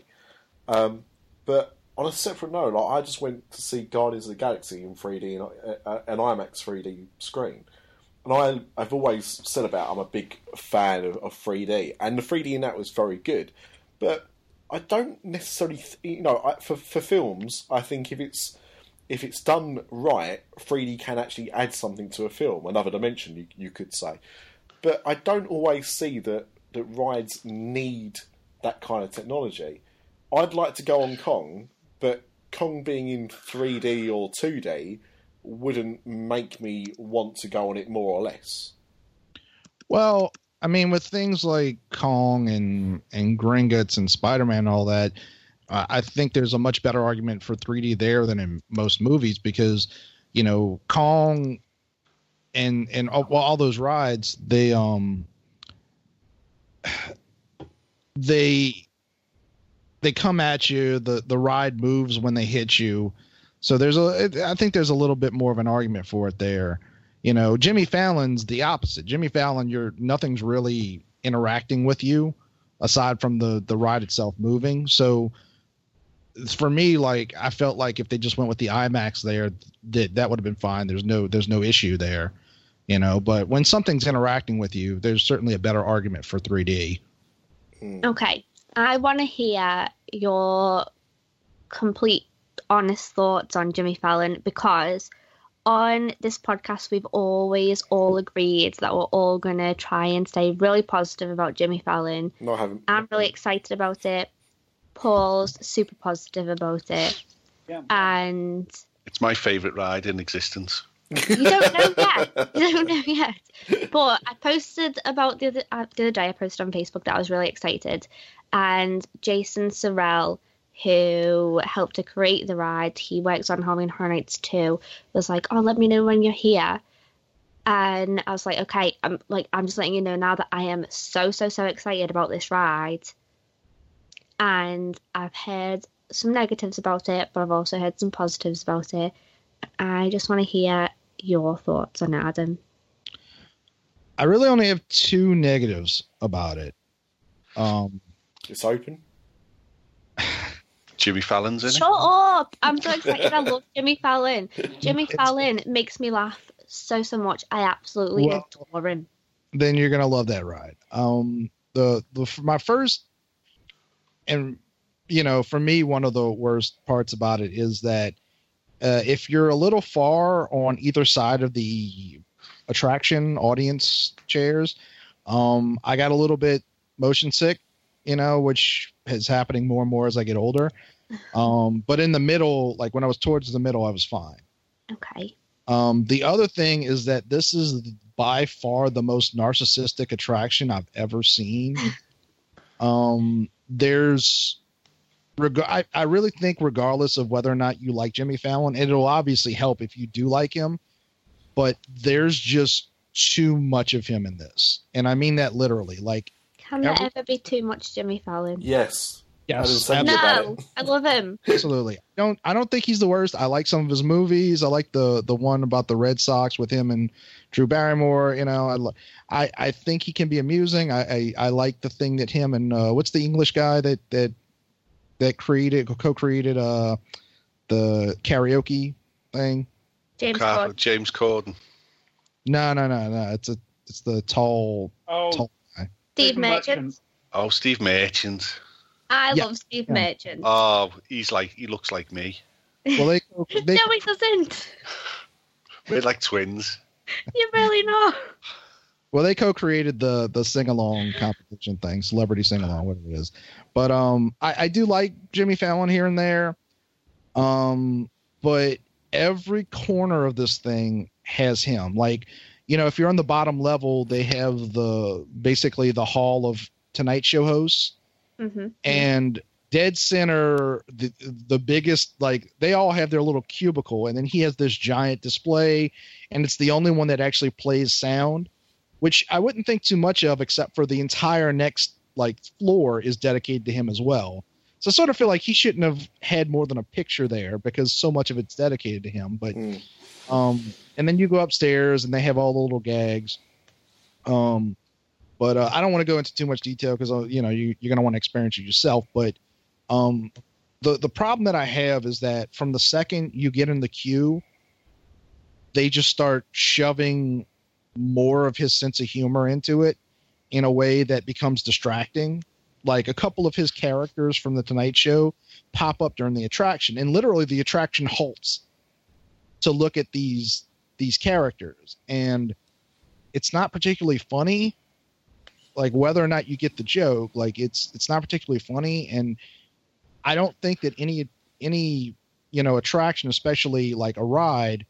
Um, but on a separate note, like, I just went to see Guardians of the Galaxy in 3D and uh, an IMAX 3D screen. And I, I've always said about I'm a big fan of, of 3D, and the 3D in that was very good. But I don't necessarily, th- you know, I, for for films, I think if it's if it's done right, 3D can actually add something to a film, another dimension, you, you could say. But I don't always see that that rides need that kind of technology. I'd like to go on Kong, but Kong being in 3D or 2D wouldn't make me want to go on it more or less. Well, I mean, with things like Kong and and Gringotts and Spider Man and all that, uh, I think there's a much better argument for 3D there than in most movies because, you know, Kong and and all, well, all those rides they um they they come at you. the The ride moves when they hit you. So there's a, I think there's a little bit more of an argument for it there. You know, Jimmy Fallon's the opposite. Jimmy Fallon, you're nothing's really interacting with you aside from the the ride itself moving. So for me, like I felt like if they just went with the IMAX there, that that would have been fine. There's no there's no issue there, you know. But when something's interacting with you, there's certainly a better argument for 3D. Okay, I want to hear your complete, honest thoughts on Jimmy Fallon because on this podcast we've always all agreed that we're all going to try and stay really positive about Jimmy Fallon. No, I haven't. I'm really excited about it. Paul's super positive about it, Yeah. and It's my favourite ride in existence. you don't know yet. You don't know yet. But I posted about the other uh, the other day. I posted on Facebook that I was really excited, and Jason Sorrell, who helped to create the ride, he works on Halloween Horror Nights too. Was like, "Oh, let me know when you're here." And I was like, "Okay, I'm like, I'm just letting you know now that I am so so so excited about this ride." And I've heard some negatives about it, but I've also heard some positives about it. I just want to hear your thoughts on it, Adam. I really only have two negatives about it. Um, It's open. Jimmy Fallon's in Shut it. Shut up! I'm so excited. I love Jimmy Fallon. Jimmy Fallon makes me laugh so so much. I absolutely Well- adore him. then you're gonna love that ride. Um, the the for my first and you know for me one of the worst parts about it is that uh, if you're a little far on either side of the attraction audience chairs um i got a little bit motion sick you know which is happening more and more as i get older um but in the middle like when i was towards the middle i was fine Okay. um, the other thing is that this is by far the most narcissistic attraction I've ever seen. Um, there's, reg- I, I really think, regardless of whether or not you like Jimmy Fallon, it'll obviously help if you do like him, but there's just too much of him in this. And I mean that literally. Like, Can there ever be too much Jimmy Fallon? Yes. I yes, say ab- you about No. I love him. absolutely. I don't I don't think he's the worst. I like some of his movies. I like the the one about the Red Sox with him and Drew Barrymore. You know, I I, I think he can be amusing. I, I I like the thing that him and uh, what's the English guy that that that created co-created uh the karaoke thing. James Car- Corden. James Corden. No, no, no, no. It's a it's the tall. Oh, Tall- Steve Steve Merchant. Merchant. Oh, Steve Merchant. I Yeah, love Steve yeah. Merchant. Oh, he's like he looks like me. Well, they they no, he doesn't. We're like twins. You really not. Well, they co-created the the sing along competition thing, celebrity sing along, whatever it is. But um, I, I do like Jimmy Fallon here and there. Um, but every corner of this thing has him. Like, you know, if you're on the bottom level, they have the basically the hall of Tonight Show hosts, hmm and dead center, the the biggest like they all have their little cubicle, and then he has this giant display, and it's the only one that actually plays sound which I wouldn't think too much of, except for the entire next like floor is dedicated to him as well. So I sort of feel like he shouldn't have had more than a picture there because so much of it's dedicated to him. But Mm. um, and then you go upstairs and they have all the little gags. Um, but uh, I don't want to go into too much detail because uh, you know you, you're gonna want to experience it yourself. But um, the the problem that I have is that from the second you get in the queue, they just start shoving more of his sense of humor into it in a way that becomes distracting. Like a couple of his characters from the Tonight Show pop up during the attraction, and literally the attraction halts to look at these these characters, and it's not particularly funny. Like whether or not you get the joke, like it's it's not particularly funny, and I don't think that any any you know attraction, especially like a ride,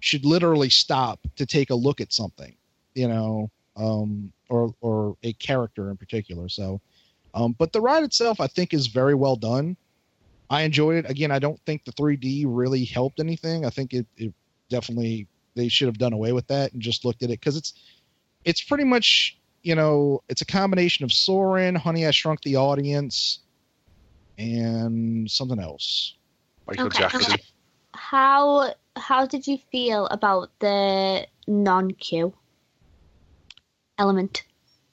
should literally stop to take a look at something, you know, um, or or a character in particular. So, um, but the ride itself, I think, is very well done. I enjoyed it. Again, I don't think the 3D really helped anything. I think it, it definitely they should have done away with that and just looked at it because it's it's pretty much you know it's a combination of Soarin', Honey I Shrunk the Audience, and something else. Michael Okay. Jackson. How how did you feel about the non queue element?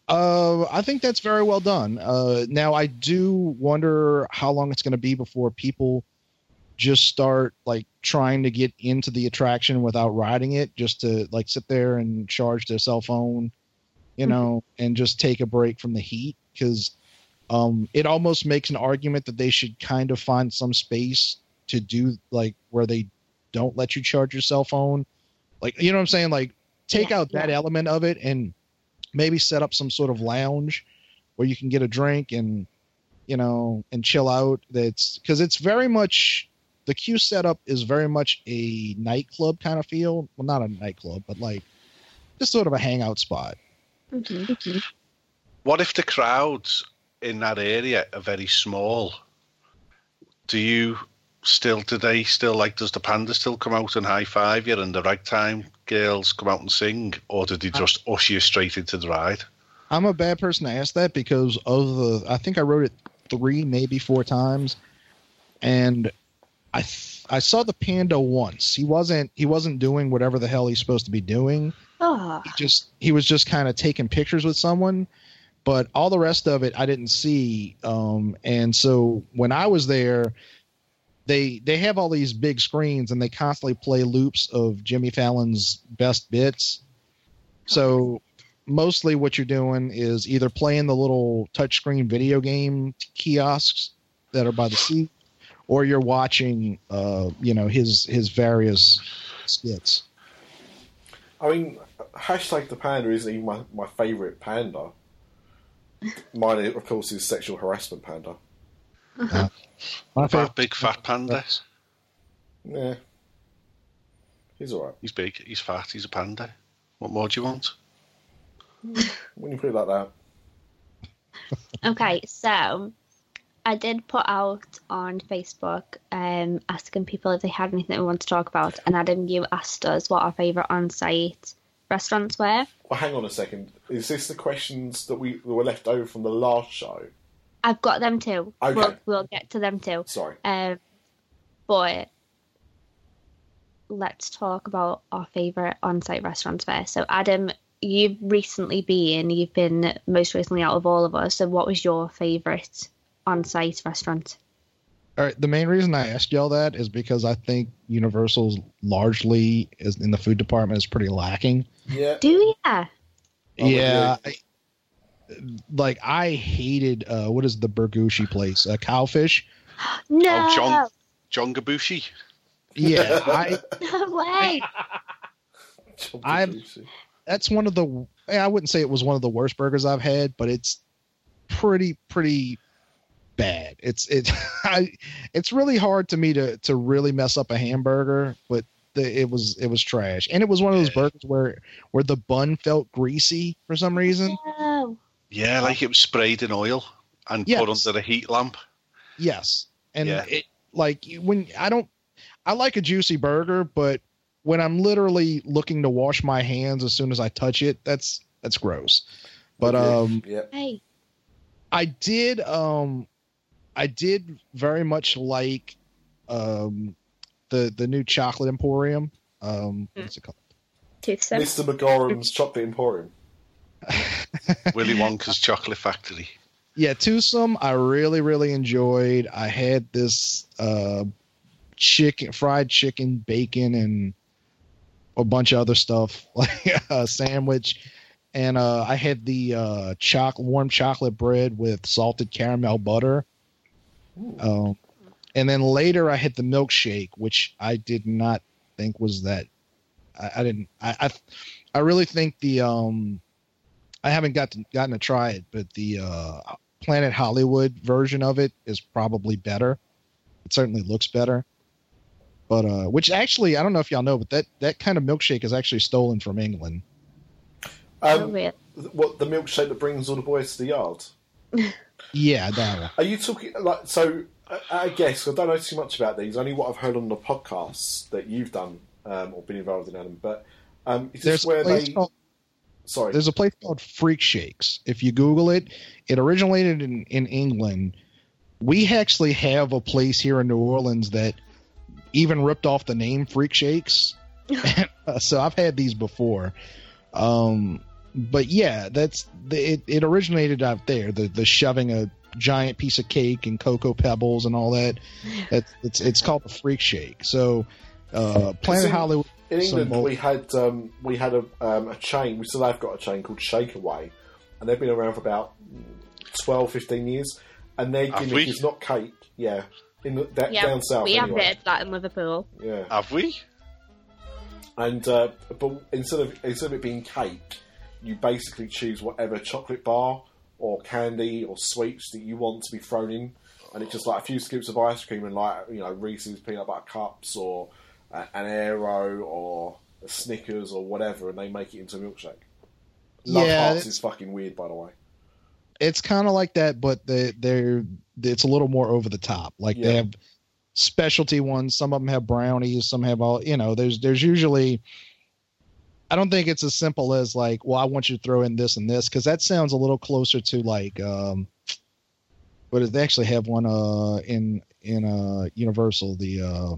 Uh, I think that's very well done. Uh, now I do wonder how long it's going to be before people just start like trying to get into the attraction without riding it, just to like sit there and charge their cell phone, you know, and just take a break from the heat because um, it almost makes an argument that they should kind of find some space to do like where they don't let you charge your cell phone, like you know what I'm saying, like take Yeah, out that yeah. element of it and maybe set up some sort of lounge where you can get a drink and you know and chill out. That's because it's very much the queue setup is very much a nightclub kind of feel well not a nightclub but like just sort of a hangout spot Mm-hmm. What if the crowds in that area are very small? Do you still today still like does the panda still come out and high five you and the ragtime girls come out and sing, or did they just usher you straight into the ride? i'm a bad person to ask that because of the i think i wrote it three maybe four times and i th- i saw the panda once. He wasn't he wasn't doing whatever the hell he's supposed to be doing. Oh, he just he was just kind of taking pictures with someone but all the rest of it i didn't see um and so when i was there they they have all these big screens and they constantly play loops of jimmy fallon's best bits. So mostly what you're doing is either playing the little touchscreen video game kiosks that are by the seat, or you're watching, uh, you know, his his various skits. I mean, hashtag the panda isn't even my, my favourite panda. Mine, of course, is sexual harassment panda. My favorite, Fat, big fat panda. Yeah. He's alright. He's big. He's fat. He's a panda. What more do you want? When you put it like that. Okay, so I did put out on Facebook um, asking people if they had anything they want to talk about, and Adam, you asked us what our favourite on-site restaurants were. Well, hang on a second. Is this the questions that we that were left over from the last show? I've got them too. Okay. We'll, we'll get to them too. Sorry. Um, but let's talk about our favourite on-site restaurants first. So, Adam, you've recently been, you've been most recently out of all of us. So, what was your favourite on-site restaurant? all right, the main reason I asked y'all that is because I think Universal's largely is in the food department is pretty lacking. Yeah. Do ya? I'm yeah, like I hated uh, what is the Burgushi place? Uh, cowfish. No, Oh, John- John Gabushi. Yeah, I no way. John I'm- that's one of the I wouldn't say it was one of the worst burgers I've had, but it's pretty pretty bad. It's it I it's really hard to me to to really mess up a hamburger, but the, it was it was trash. And it was one of those Yeah. burgers where where the bun felt greasy for some reason. No. Yeah, like it was sprayed in oil and Yes. put under a heat lamp. Yes. And Yeah. it like when I don't I like a juicy burger, but when I'm literally looking to wash my hands as soon as I touch it, that's that's gross. But Okay. um yeah. Hey. I did um I did very much like um the the new chocolate emporium. Um what's it called? Toothsome. Mr. McGorham's Chocolate Emporium. Willy Wonka's Chocolate Factory. Yeah, Toothsome I really, really enjoyed. I had this uh chicken fried chicken, bacon and a bunch of other stuff, like a sandwich. And uh I had the uh choc warm chocolate bread with salted caramel butter. Um and then later I hit the milkshake, which I did not think was that I, I didn't I, I I really think the um I haven't got to, gotten to try it, but the uh, Planet Hollywood version of it is probably better. It certainly looks better. But uh, which actually I don't know if y'all know, but that that kind of milkshake is actually stolen from England. Oh, Um, really? what the milkshake that brings all the boys to the yard? Yeah, that one. Are you talking like so? I, I guess I don't know too much about these. Only what I've heard on the podcasts that you've done um, or been involved in, Adam. But um, is this There's a where place they? called Sorry. there's a place called Freak Shakes. If you Google it, it originated in, in England. We actually have a place here in New Orleans that even ripped off the name Freak Shakes. so I've had these before. Um, but yeah, that's the, it. It originated out there. The the shoving a giant piece of cake and cocoa pebbles and all that. That's it's it's called the Freak Shake. So uh, Planet in- Hollywood. In England, Some- we had um, we had a, um, a chain. We still have got a chain called Shakeaway, and they've been around for about 12, 15 years. And their Have gimmick we? is not cake. Yeah, in the, that, Yeah, down south. we have anyway. heard that in Liverpool. Yeah, Have we? and uh, but instead of instead of it being cake, you basically choose whatever chocolate bar or candy or sweets that you want to be thrown in, and it's just like a few scoops of ice cream and like you know Reese's peanut butter cups or uh, an Aero or a Snickers or whatever, and they make it into a milkshake. Love Yeah, Hearts is fucking weird, by the way. it's kind of like that, but they they're it's a little more over the top. Like they have specialty ones. Some of them have brownies. Some have all. You know, there's there's usually. I don't think it's as simple as like, well, I want you to throw in this and this because that sounds a little closer to like, um, what is they actually have one uh in in uh Universal the uh,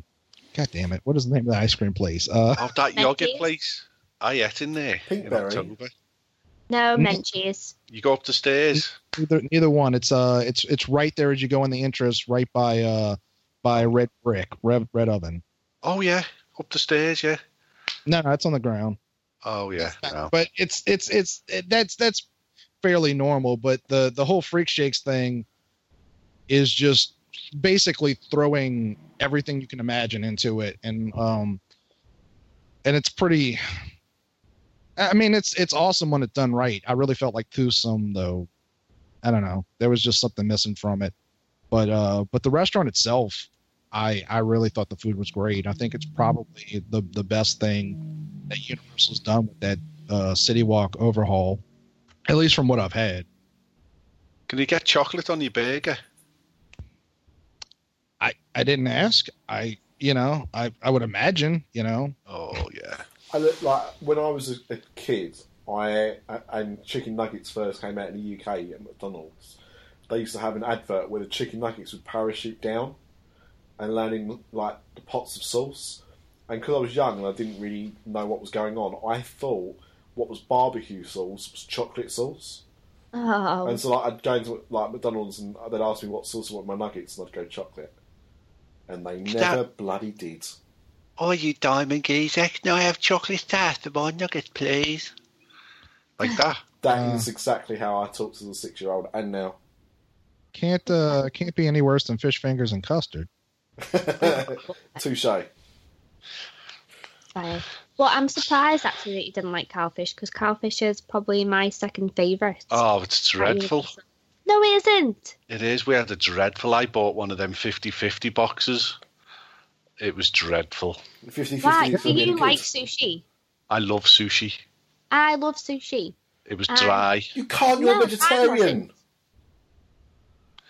God damn it, what is the name of the ice cream place? Uh, Oh, that yogurt Menchie's? place. I ate in there in Pinkberry. October. No, Mm. Menchie's. You go up the stairs. neither neither one. It's uh, it's it's right there as you go in the entrance, right by uh, by Red Brick, Red Red Oven. Oh yeah, up the stairs. Yeah. No, no, it's on the ground. Oh yeah, no. but it's it's it's it, that's that's fairly normal. But the the whole freak shakes thing is just basically throwing everything you can imagine into it, and um, and it's pretty. I mean, it's it's awesome when it's done right. I really felt like Toothsome though. I don't know. There was just something missing from it, but uh, but the restaurant itself, I I really thought the food was great. I think it's probably the the best thing that Universal's done with that uh, City Walk overhaul, at least from what I've had. Can you get chocolate on your burger? I I didn't ask. I you know I I would imagine you know Oh yeah. I look like when I was a, a kid, I and chicken nuggets first came out in the UK at McDonald's. They used to have an advert where the chicken nuggets would parachute down and land in like the pots of sauce. And because I was young and I didn't really know what was going on, I thought what was barbecue sauce was chocolate sauce. Oh, And so like I'd go into like McDonald's and they'd ask me what sauce I want my nuggets, and I'd go chocolate. And they never that- bloody did. Oh, you diamond geezer, can I have chocolate stars for my nuggets, please? Like that. That is Uh. exactly how I talk to the six-year-old, and now. can't uh can't be any worse than fish fingers and custard. Touche. fine. Well, I'm surprised actually that you didn't like cowfish because cowfish is probably my second favourite. Oh, it's dreadful. No, it isn't. It is. We had a dreadful. I bought one of them 50-50 boxes. It was dreadful. 50 Why? Do you like sushi? I love sushi. I love sushi. It was Um, dry. You can't, you're No, a I vegetarian.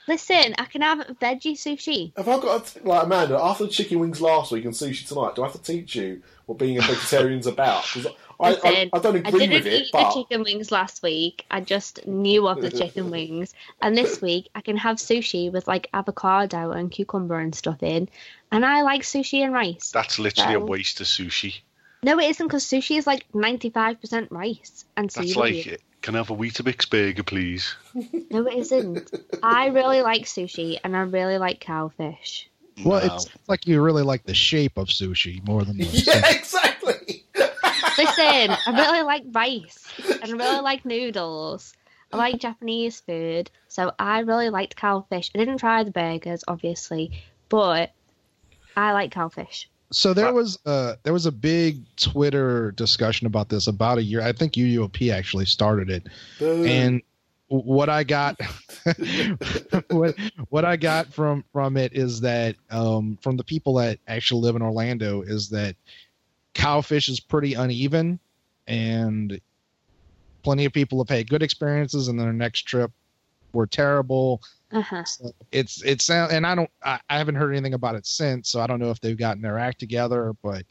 Wasn't. Listen, I can have veggie sushi. Have I got to, like Amanda? After the chicken wings last week and sushi tonight, do I have to teach you what being a vegetarian's about? 'Cause I, I, Listen, I don't I didn't with it, eat but the chicken wings last week. I just knew of the chicken wings. And this week, I can have sushi with like avocado and cucumber and stuff in. And I like sushi and rice. That's literally a waste of sushi. No, it isn't because sushi is like 95% rice and That's seaweed. like, can I have a Weetabix burger, please? No, it isn't. I really like sushi and I really like cowfish. Well, No. it's like you really like the shape of sushi more than the yeah, exactly. Listen, I really like rice and I really like noodles. I like Japanese food, so I really liked cowfish. I didn't try the burgers, obviously, but I like cowfish. So there was uh there was a big Twitter discussion about this about a year. I think UUOP actually started it, Boo. and what I got, what what I got from from it is that um from the people that actually live in Orlando is that cowfish is pretty uneven, and plenty of people have had good experiences, and their next trip were terrible. Uh-huh. So it's it's sound and I don't I, I haven't heard anything about it since, so I don't know if they've gotten their act together. But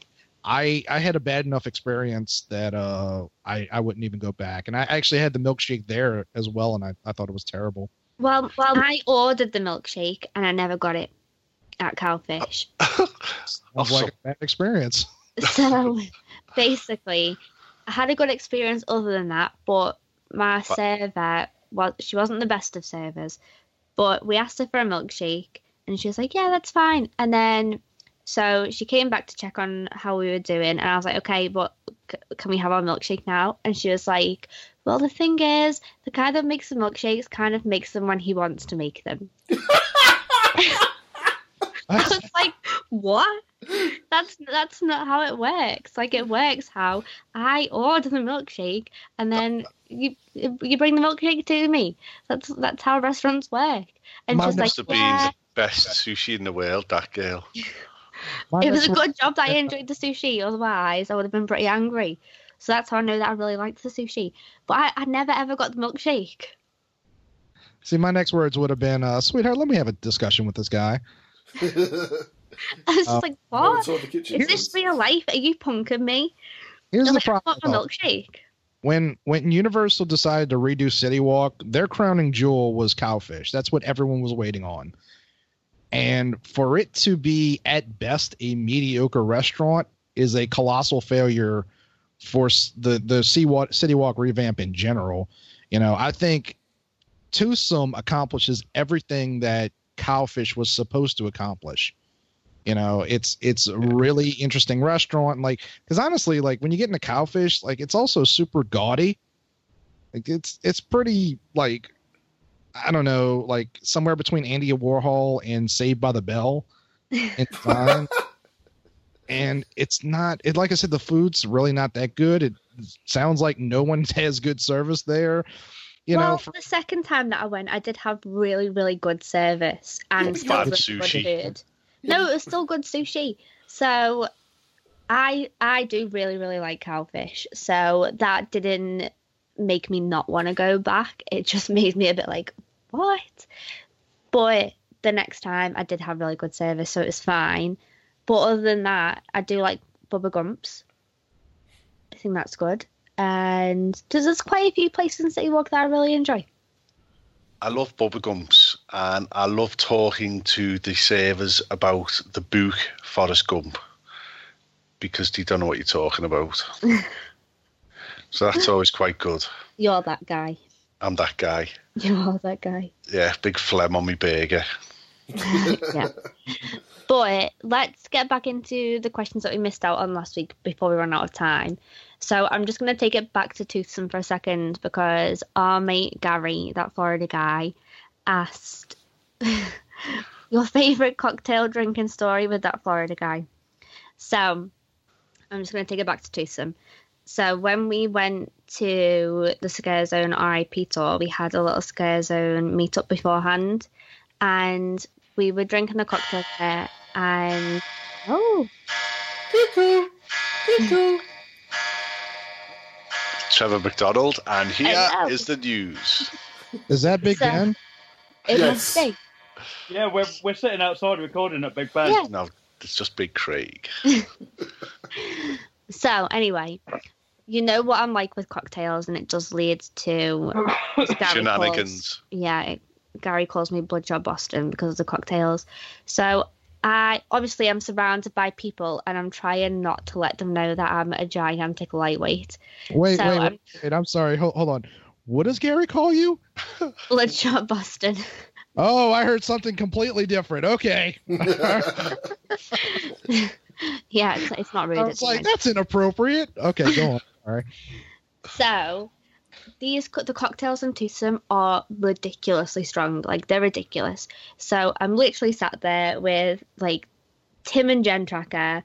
I I had a bad enough experience that uh I I wouldn't even go back. And I actually had the milkshake there as well, and I, I thought it was terrible. Well, well, I ordered the milkshake and I never got it at Cowfish. Sounds Awesome. like a bad experience. so basically, I had a good experience other than that, but my But- server, well, she wasn't the best of servers, but we asked her for a milkshake and she was like, yeah, that's fine. And then, so she came back to check on how we were doing, and I was like, okay, but can we have our milkshake now? And she was like, well, the thing is, the guy that makes the milkshakes kind of makes them when he wants to make them. I was like, what? That's that's not how it works. Like it works how I order the milkshake and then you you bring the milkshake to me. That's that's how restaurants work. And My she's like, Must have been the best sushi in the world, that girl. My it was a good job that I enjoyed the sushi. Otherwise, I would have been pretty angry. So that's how I know that I really liked the sushi. But I, I never ever got the milkshake. See, my next words would have been, uh, "Sweetheart, let me have a discussion with this guy." I was just Oh. like, Well, what? it's all the Is this sink. real life? Are you punking me? Here's I the was like, I problem. want my though. milkshake. when when Universal decided to redo City Walk, their crowning jewel was Cowfish. That's what everyone was waiting on. And for it to be at best a mediocre restaurant is a colossal failure for the the Sea City Walk revamp in general. You know, I think Toothsome accomplishes everything that Cowfish was supposed to accomplish. You know, it's it's a really interesting restaurant. Like, because honestly, like when you get into Cowfish, like it's also super gaudy. Like it's it's pretty like I don't know, like somewhere between Andy Warhol and Saved by the Bell in design. and it's not it like I said, the food's really not that good. It sounds like no one has good service there. You well, know, for, the second time that I went, I did have really, really good service and still really sushi. good food. No, it was still good sushi. So I I do really, really like cowfish. So that didn't make me not want to go back. It just made me a bit like, what? But the next time I did have really good service, so it was fine. But other than that, I do like Bubba Gumps. I think that's good. And there's, there's quite a few places in City Walk that I really enjoy. I love Bubba Gumps and I love talking to the savers about the book Forrest Gump because they don't know what you're talking about. so that's always quite good. You're that guy. I'm that guy. You are that guy. Yeah, big phlegm on me burger. yeah. But uh, let's get back into the questions that we missed out on last week before we run out of time. So I'm just going to take it back to Toothsome for a second because our mate Gary, that Florida guy, asked your favorite cocktail drinking story with that Florida guy. So I'm just going to take it back to Toothsome. So when we went to the Scare Zone RIP tour, we had a little Scare Zone meetup beforehand, and we were drinking a cocktail there, and oh, cuckoo, cuckoo. Trevor McDonald, and here is the news. is that Big So- Ben? It Yes. must be. Yeah, we're we're sitting outside recording at Big Ben. Yeah. No, it's just Big Craig. So anyway, you know what I'm like with cocktails, and it does lead to Gary calls- Shenanigans. yeah, it, Gary calls me Bloodshot Boston because of the cocktails. So I obviously I'm surrounded by people, and I'm trying not to let them know that I'm a gigantic lightweight. Wait, So, wait, um, wait, wait. I'm sorry. Hold, hold on. What does Gary call you? Bloodshot Boston. Oh, I heard something completely different. Okay. yeah, it's, it's not rude. I it's was like, that's inappropriate. Okay, go on. Sorry. So these the cocktails and Toothsome are ridiculously strong. Like they're ridiculous. So I'm literally sat there with like Tim and Jen Tracker,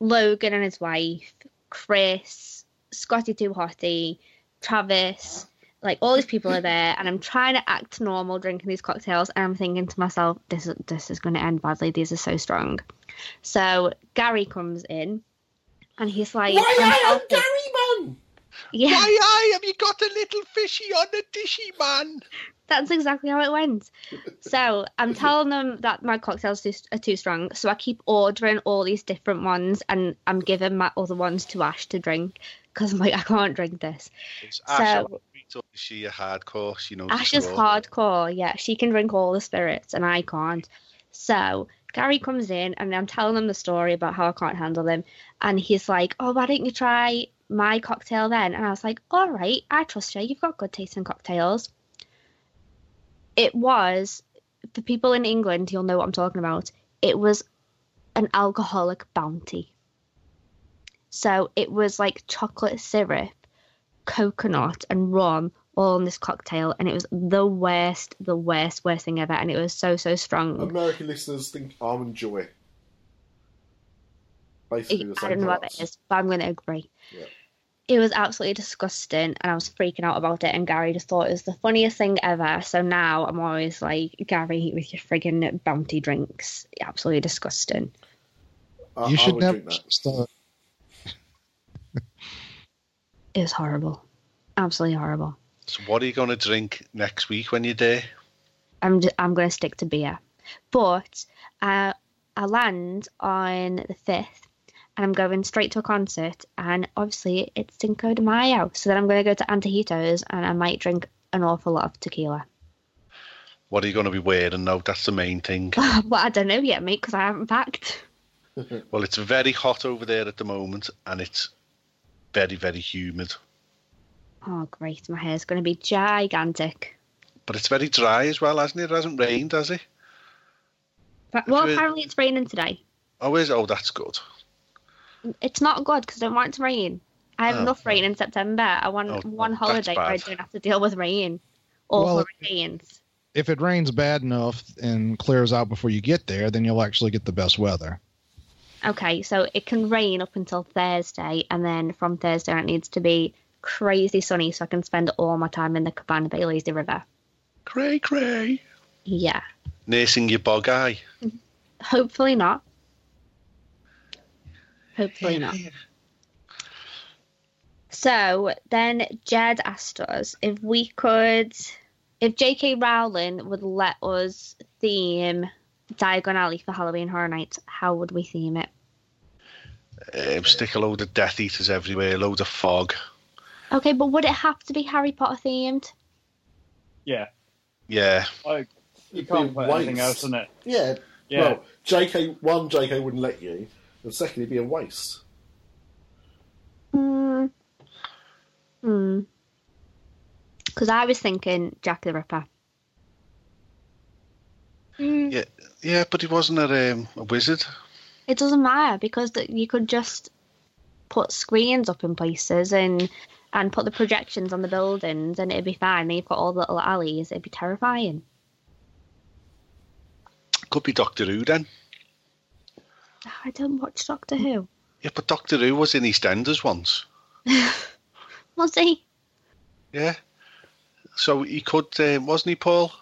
Logan and his wife, Chris, Scotty Too Hottie, Travis. Like all these people are there, and I'm trying to act normal drinking these cocktails, and I'm thinking to myself, "This is this is going to end badly. These are so strong." So Gary comes in, and he's like, why "I'm gary Man? Yeah. aye, have you got a little fishy on the dishy, man? That's exactly how it went. So I'm telling them that my cocktails are too strong. So I keep ordering all these different ones, and I'm giving my other ones to Ash to drink because I'm like, I can't drink this. Is So- Ash, so, is she a hardcore? She knows Ash is hardcore. Yeah, she can drink all the spirits, and I can't. So Gary comes in, and I'm telling him the story about how I can't handle him, and he's like, "Oh, why don't you try my cocktail then?" And I was like, "All right, I trust you. You've got good taste in cocktails." It was for people in England, you'll know what I'm talking about. It was an alcoholic bounty. So it was like chocolate syrup, coconut, and rum all in this cocktail, and it was the worst, the worst, worst thing ever. And it was so, so strong. American listeners think Almond Joy. Basically the I same don't know what that is, but I'm going to agree. Yeah. It was absolutely disgusting, and I was freaking out about it. And Gary just thought it was the funniest thing ever. So now I'm always like, Gary, with your friggin' bounty drinks, absolutely disgusting. I, you should would never drink that. just, It was horrible, absolutely horrible. So what are you going to drink next week when you're there? I'm just, I'm going to stick to beer. But uh, I land on the 5th and I'm going straight to a concert. And obviously, it's Cinco de Mayo. So then I'm going to go to Antojitos and I might drink an awful lot of tequila. What are you going to be wearing? No, that's the main thing. well, I don't know yet, mate, because I haven't packed. well, it's very hot over there at the moment, and it's very, very humid. Oh, great. My hair's going to be gigantic. But it's very dry as well, hasn't it? It hasn't rained, has it? But, well, Actually- apparently it's raining today. Oh, is it? oh that's good. It's not good because I don't want it to rain. I have Oh. enough rain in September. I want Oh, one holiday where I don't have to deal with rain or Well, hurricanes. If it rains bad enough and clears out before you get there, then you'll actually get the best weather. Okay, so it can rain up until Thursday, and then from Thursday it needs to be crazy sunny so I can spend all my time in the Cabana Bay Lazy River. Cray cray. Yeah, Nursing your bog eye. hopefully not. Hopefully not. So then Jed asked us if we could, if J.K. Rowling would let us theme Diagon Alley for Halloween Horror Nights, how would we theme it? Um, stick a load of Death Eaters everywhere, a load of fog. Okay, but would it have to be Harry Potter themed? Yeah, Yeah, like you It'd can't be a put anything else in it. Yeah. Yeah. Well, JK one JK wouldn't let you, and secondly, it'd be a waste. Hmm. Hmm. Because I was thinking Jack the Ripper. Hmm. yeah, yeah. But he wasn't a, um, a wizard. It doesn't matter because th- you could just put screens up in places and and put the projections on the buildings and it'd be fine. Then you've got all the little alleys. It'd be terrifying. Could be Doctor Who then. I don't watch Doctor Who. Yeah, but Doctor Who was in EastEnders once. Was he? Yeah. So he could, um, wasn't he, Paul?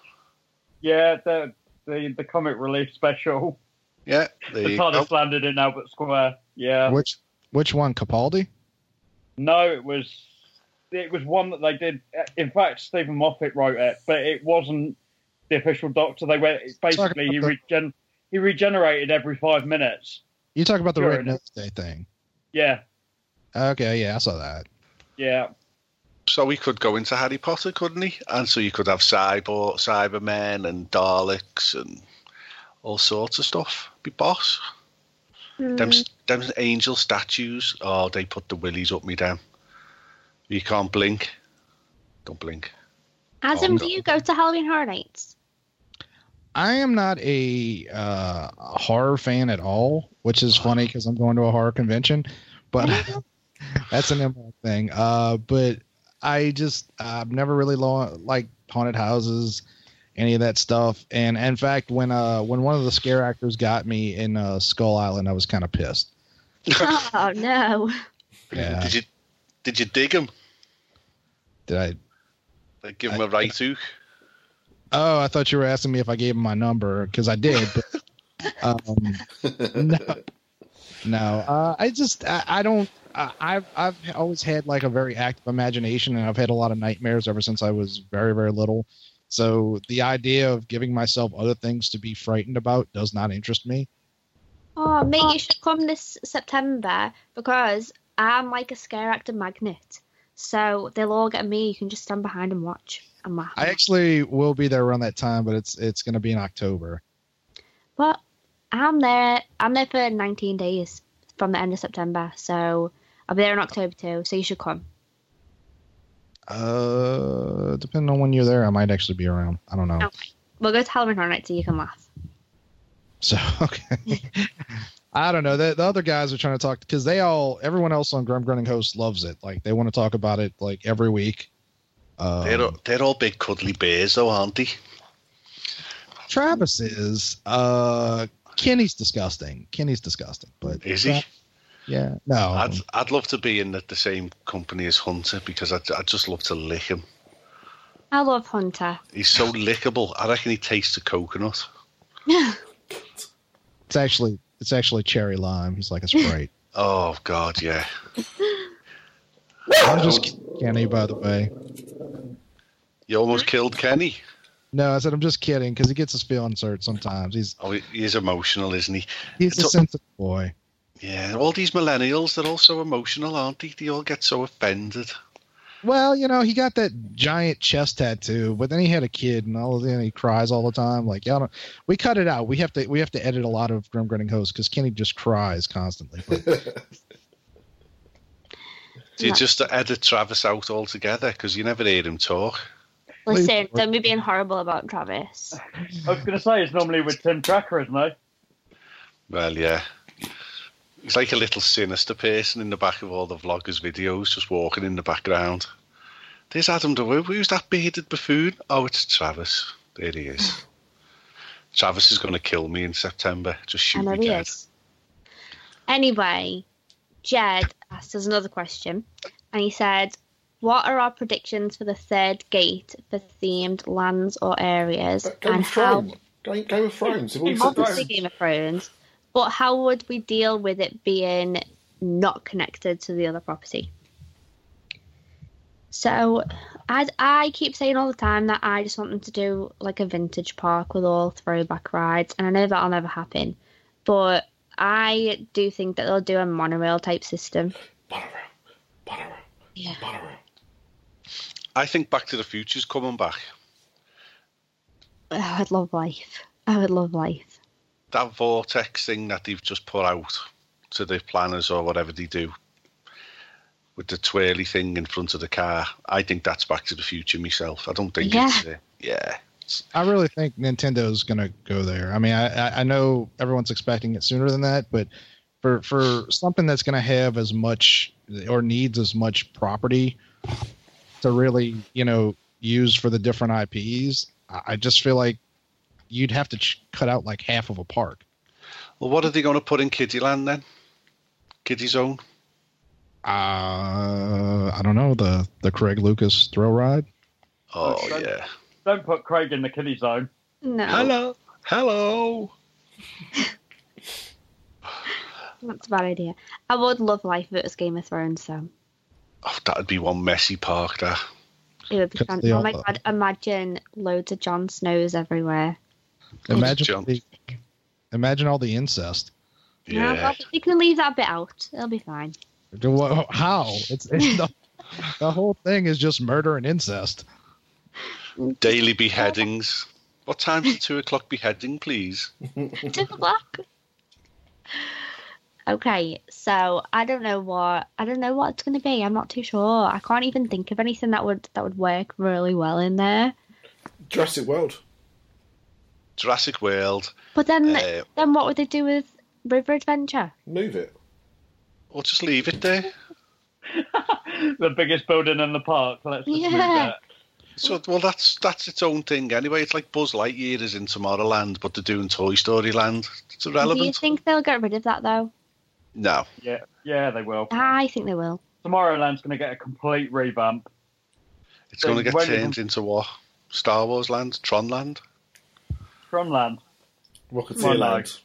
Yeah, the the, the comic relief special. Yeah. There The you go. TARDIS landed in Albert Square. Yeah. Which which one, Capaldi? No, it was it was one that they did. Uh, in fact, Steven Moffat wrote it, but it wasn't the official Doctor. They went basically he about regen he regenerated every five minutes. You talk about the Sure, Red Nose Day thing. Yeah, Okay, yeah, I saw that. yeah. So he could go into Harry Potter, couldn't he? And so you could have cyber, Cybermen and Daleks and all sorts of stuff. Be boss. Them, Hmm. them angel statues. Oh, they put the willies up me down. You can't blink. Don't blink. Adam, Oh, do you go to Halloween Horror Nights? I am not a uh, horror fan at all, which is funny because I'm going to a horror convention, but that's an improv thing. Uh, but I just I've never really lo- liked haunted houses, any of that stuff. And in fact, when uh when one of the scare actors got me in uh, Skull Island, I was kind of pissed. oh no. Yeah, Did you did you dig him? did I? Like, give him a right hook? Oh, I thought you were asking me if I gave him my number because I did. But, um, no, no. Uh, I just I, I don't. I, I've I've always had like a very active imagination, and I've had a lot of nightmares ever since I was very very little. So the idea of giving myself other things to be frightened about does not interest me. Oh, mate, you oh. should come this September because I'm like a scare actor magnet. So they'll all get me. You can just stand behind and watch and laugh. I actually will be there around that time, but it's it's going to be in October. But I'm there. I'm there for 19 days from the end of September. So I'll be there in October too. So you should come. Uh, depending on when you're there, I might actually be around. I don't know. Okay. We'll go to Halloween Horror Nights so you can laugh. So okay. I don't know. The, the other guys are trying to talk because they all, everyone else on Grim Grinning Ghosts loves it. Like they want to talk about it like every week. Um, They're, all- they're all big cuddly bears, though, aren't they? Travis is. Uh, Kenny's disgusting. Kenny's disgusting. But Is he? Yeah. No. I'd, I'd love to be in the, the same company as Hunter because I'd, I'd just love to lick him. I love Hunter. He's so lickable. I reckon he tastes the coconut. it's actually it's actually cherry lime. He's like a sprite. Oh, God, yeah. I'm just kidding, Kenny, by the way. You almost killed Kenny. No, I said I'm just kidding because he gets his feelings hurt sometimes. He's Oh, he he emotional, isn't he? he's a So- sensitive boy. Yeah, all these millennials, they're all so emotional, aren't they? They all get so offended. Well, you know, he got that giant chest tattoo, but then he had a kid, and all of and he cries all the time. Like, yeah, don't- we cut it out. We have to we have to edit a lot of Grim Grinning Ghosts because Kenny just cries constantly. Do you No. just edit Travis out altogether? Because you never hear him talk. Listen, don't be being horrible about Travis. I was going to say it's normally with Tim Tracker, isn't it? Well, yeah. He's like a little sinister person in the back of all the vloggers' videos, just walking in the background. There's Adam the Woo. Who's that bearded buffoon? Oh, it's Travis. There he is. Travis is going to kill me in September. Just shoot me dead. is. Anyway, Jed asked us another question, and he said, "What are our predictions for the third gate for themed lands or areas, Game and of how?" Thrones. Game, Game of Thrones. Have all said Obviously. Game of Thrones, but how would we deal with it being not connected to the other property? So, as I keep saying all the time that I just want them to do like a vintage park with all throwback rides, and I know that'll never happen, but I do think that they'll do a monorail type system. Monorail. Monorail. Yeah. Monorail. I think Back to the Future's coming back. Oh, I'd love life. I would love life. That vortex thing that they've just put out to the planners or whatever they do with the twirly thing in front of the car. I think that's Back to the Future myself. I don't think Yeah. it's. Uh, yeah. I really think Nintendo's going to go there. I mean, I, I- I know everyone's expecting it sooner than that, but for for something that's going to have as much or needs as much property to really, you know, use for the different IPs, I I just feel like you'd have to ch- cut out like half of a park. Well, what are they going to put in Kiddieland then? Kiddie Zone? Uh, I don't know the the Craig Lucas thrill ride. Oh, Okay. yeah. Don't put Craig in the kiddie zone. No, Hello. Hello. that's a bad idea. I would love life if it was Game of Thrones, though. Oh, that'd be one messy park, that. It would be Because fun. they Oh my god, imagine loads of Jon Snows everywhere. Imagine John. the, imagine all the incest. Yeah. Yeah. well, you can leave that bit out. It'll be fine. How? It's, it's the, the whole thing is just murder and incest. Daily beheadings. What time's the two o'clock beheading, please? Two o'clock. Okay, so I don't know what I don't know what it's going to be. I'm not too sure. I can't even think of anything that would that would work really well in there. Jurassic World. Jurassic World. But then Uh, then what would they do with River Adventure? Move it. or just leave it there. the biggest building in the park. Let's just move that. So, well, that's that's its own thing anyway. It's like Buzz Lightyear is in Tomorrowland, but they're doing Toy Story Land. It's irrelevant. Do you think they'll get rid of that though? No. Yeah, yeah, they will. I think they will. Tomorrowland's going to get a complete revamp. It's going to get won't turned into what? Star Wars Land? Tron Land? Tronland. Rocketeer My Land.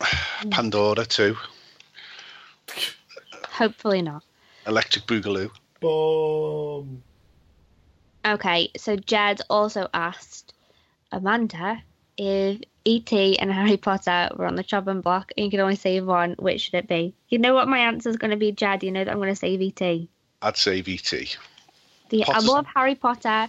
Pandora too. Hopefully not. Electric Boogaloo. Bomb. Okay, so Jed also asked Amanda if E.T. and Harry Potter were on the chopping block and you could only save one, which should it be? You know what my answer is going to be, Jed. You know that I'm going to save E.T. I'd say VT. The, I love Harry Potter.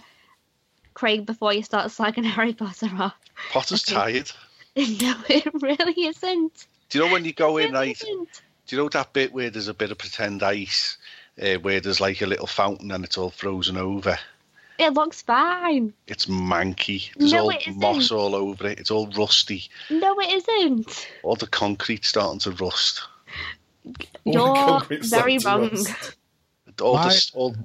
Craig, before you start slagging Harry Potter off. Potter's Okay. tired. no, it really isn't. Do you know when you go It in, really right? isn't. Do you know that bit where there's a bit of pretend ice, uh, where there's like a little fountain and it's all frozen over? It looks fine. It's manky. There's No, all it isn't. moss all over it. It's all rusty. No, it isn't. All the concrete's starting to rust. All the You're concrete's very wrong. All the all,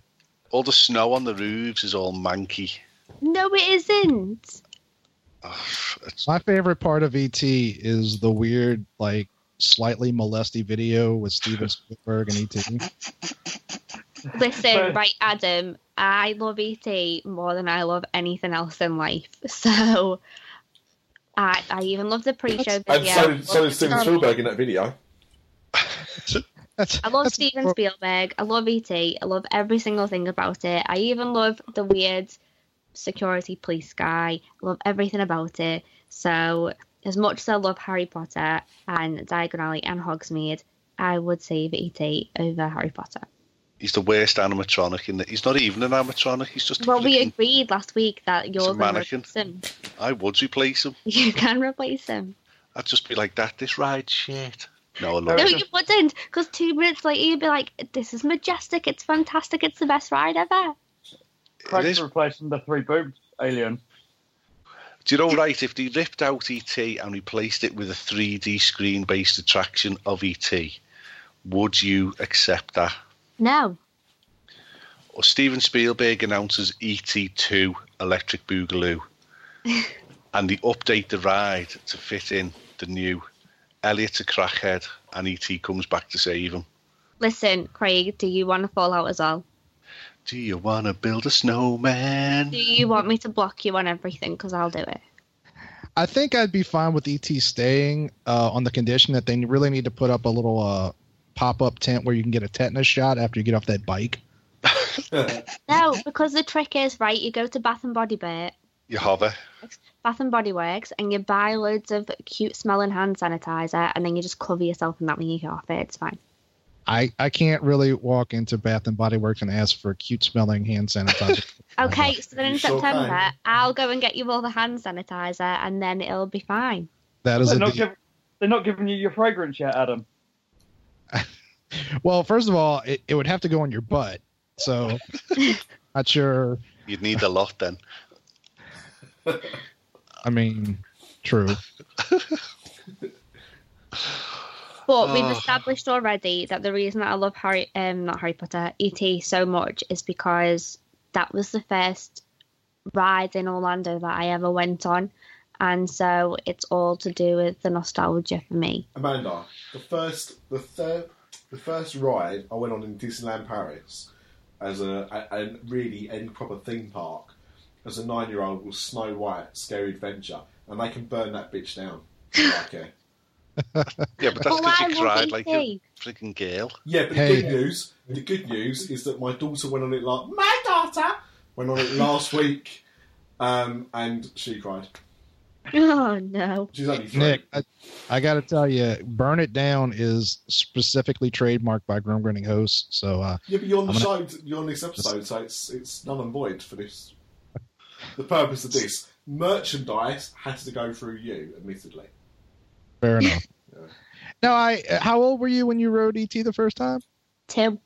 all the snow on the roofs is all manky. No, it isn't. It's, My favorite part of ET is the weird, like, slightly molesty video with Steven Spielberg and E ET. Listen, right, Adam, I love ET more than I love anything else in life. So, I I even love the pre-show And video. so, so is Steven Spielberg in that video. That's, I love that's- Steven Spielberg. I love ET. I love every single thing about it. I even love the weird security police guy. Love everything about it. So, as much as I love Harry Potter and Diagon Alley and Hogsmeade, I would save ET over Harry Potter. he's the worst animatronic in that. He's not even an animatronic. He's just. a Well, we agreed last week that you're going to replace him. I would replace him. You can replace him. I'd just be like that. This ride shit. No, I love No, it. you wouldn't, because two minutes later you'd be like, "This is majestic. It's fantastic. It's the best ride ever." It Craig's is. replacing the three boobs alien. Do you know, right, if they ripped out ET and replaced it with a 3D screen based attraction of ET, would you accept that? No. Or Steven Spielberg announces ET2 Electric Boogaloo and they update the ride to fit in the new Elliot's a crackhead and ET comes back to save him. Listen, Craig, do you want to fall out as well? Do you want to build a snowman? Do you want me to block you on everything? Because I'll do it. I think I'd be fine with ET staying uh, on the condition that they really need to put up a little uh, pop up tent where you can get a tetanus shot after you get off that bike. No, because the trick is, right, you go to Bath and Body Bit, You hover. Bath and Body Works, and you buy loads of cute smelling hand sanitizer, and then you just cover yourself in that when you get off it. It's fine. I, I can't really walk into Bath and Body Works and ask for a cute smelling hand sanitizer. Okay, so then in You sure September, can. I'll go and get you all the hand sanitizer, and then it'll be fine. that is They're a not, deal. giv they're not giving you your fragrance yet, Adam. Well, first of all, it, it would have to go on your butt. So, not sure. You'd need a lot then. I mean, true. But we've Oh. established already that the reason that I love Harry, um, not Harry Potter, ET so much is because that was the first ride in Orlando that I ever went on, and so it's all to do with the nostalgia for me. Amanda, the first, the third, the first ride I went on in Disneyland Paris as a, a, a really any proper theme park as a nine-year-old was Snow White Scary Adventure, and they can burn that bitch down. It. Yeah, but that's Oh, because I you cried like a freaking girl. Yeah, but Hey. the good news, the good news is that my daughter went on it like my daughter went on it last week, um, and she cried. Oh no! She's only three. Nick, I, I got to tell you, Burn It Down is specifically trademarked by Grim Grinning Ghosts. So, uh, Yeah, but you're on the I'm show. You're on this episode, so it's it's null and void for this. The purpose of this merchandise has to go through you, admittedly. Fair enough. Now, I how old were you when you rode ET the first time? Two.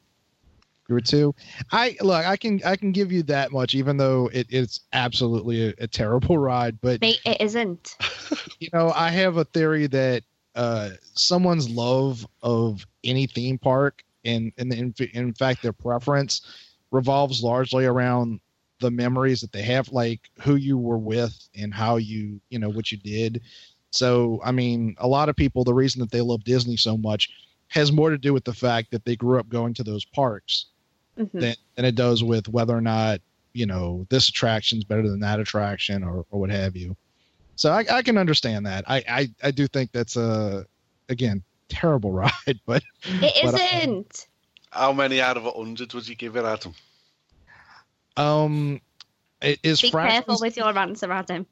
You were two. I look. I can I can give you that much, even though it, it's absolutely a, a terrible ride. But it isn't. you know, I have a theory that uh, someone's love of any theme park and, and in, in fact their preference revolves largely around the memories that they have, like who you were with and how you, you know, what you did. So, I mean, a lot of people, the reason that they love Disney so much has more to do with the fact that they grew up going to those parks Mhm. than, than it does with whether or not you know this attraction's better than that attraction or, or what have you so I, I can understand that I, I i do think that's a again terrible ride but it but isn't. How many out of a hundred would you give it, Adam? um it is Be careful with your answer, Adam.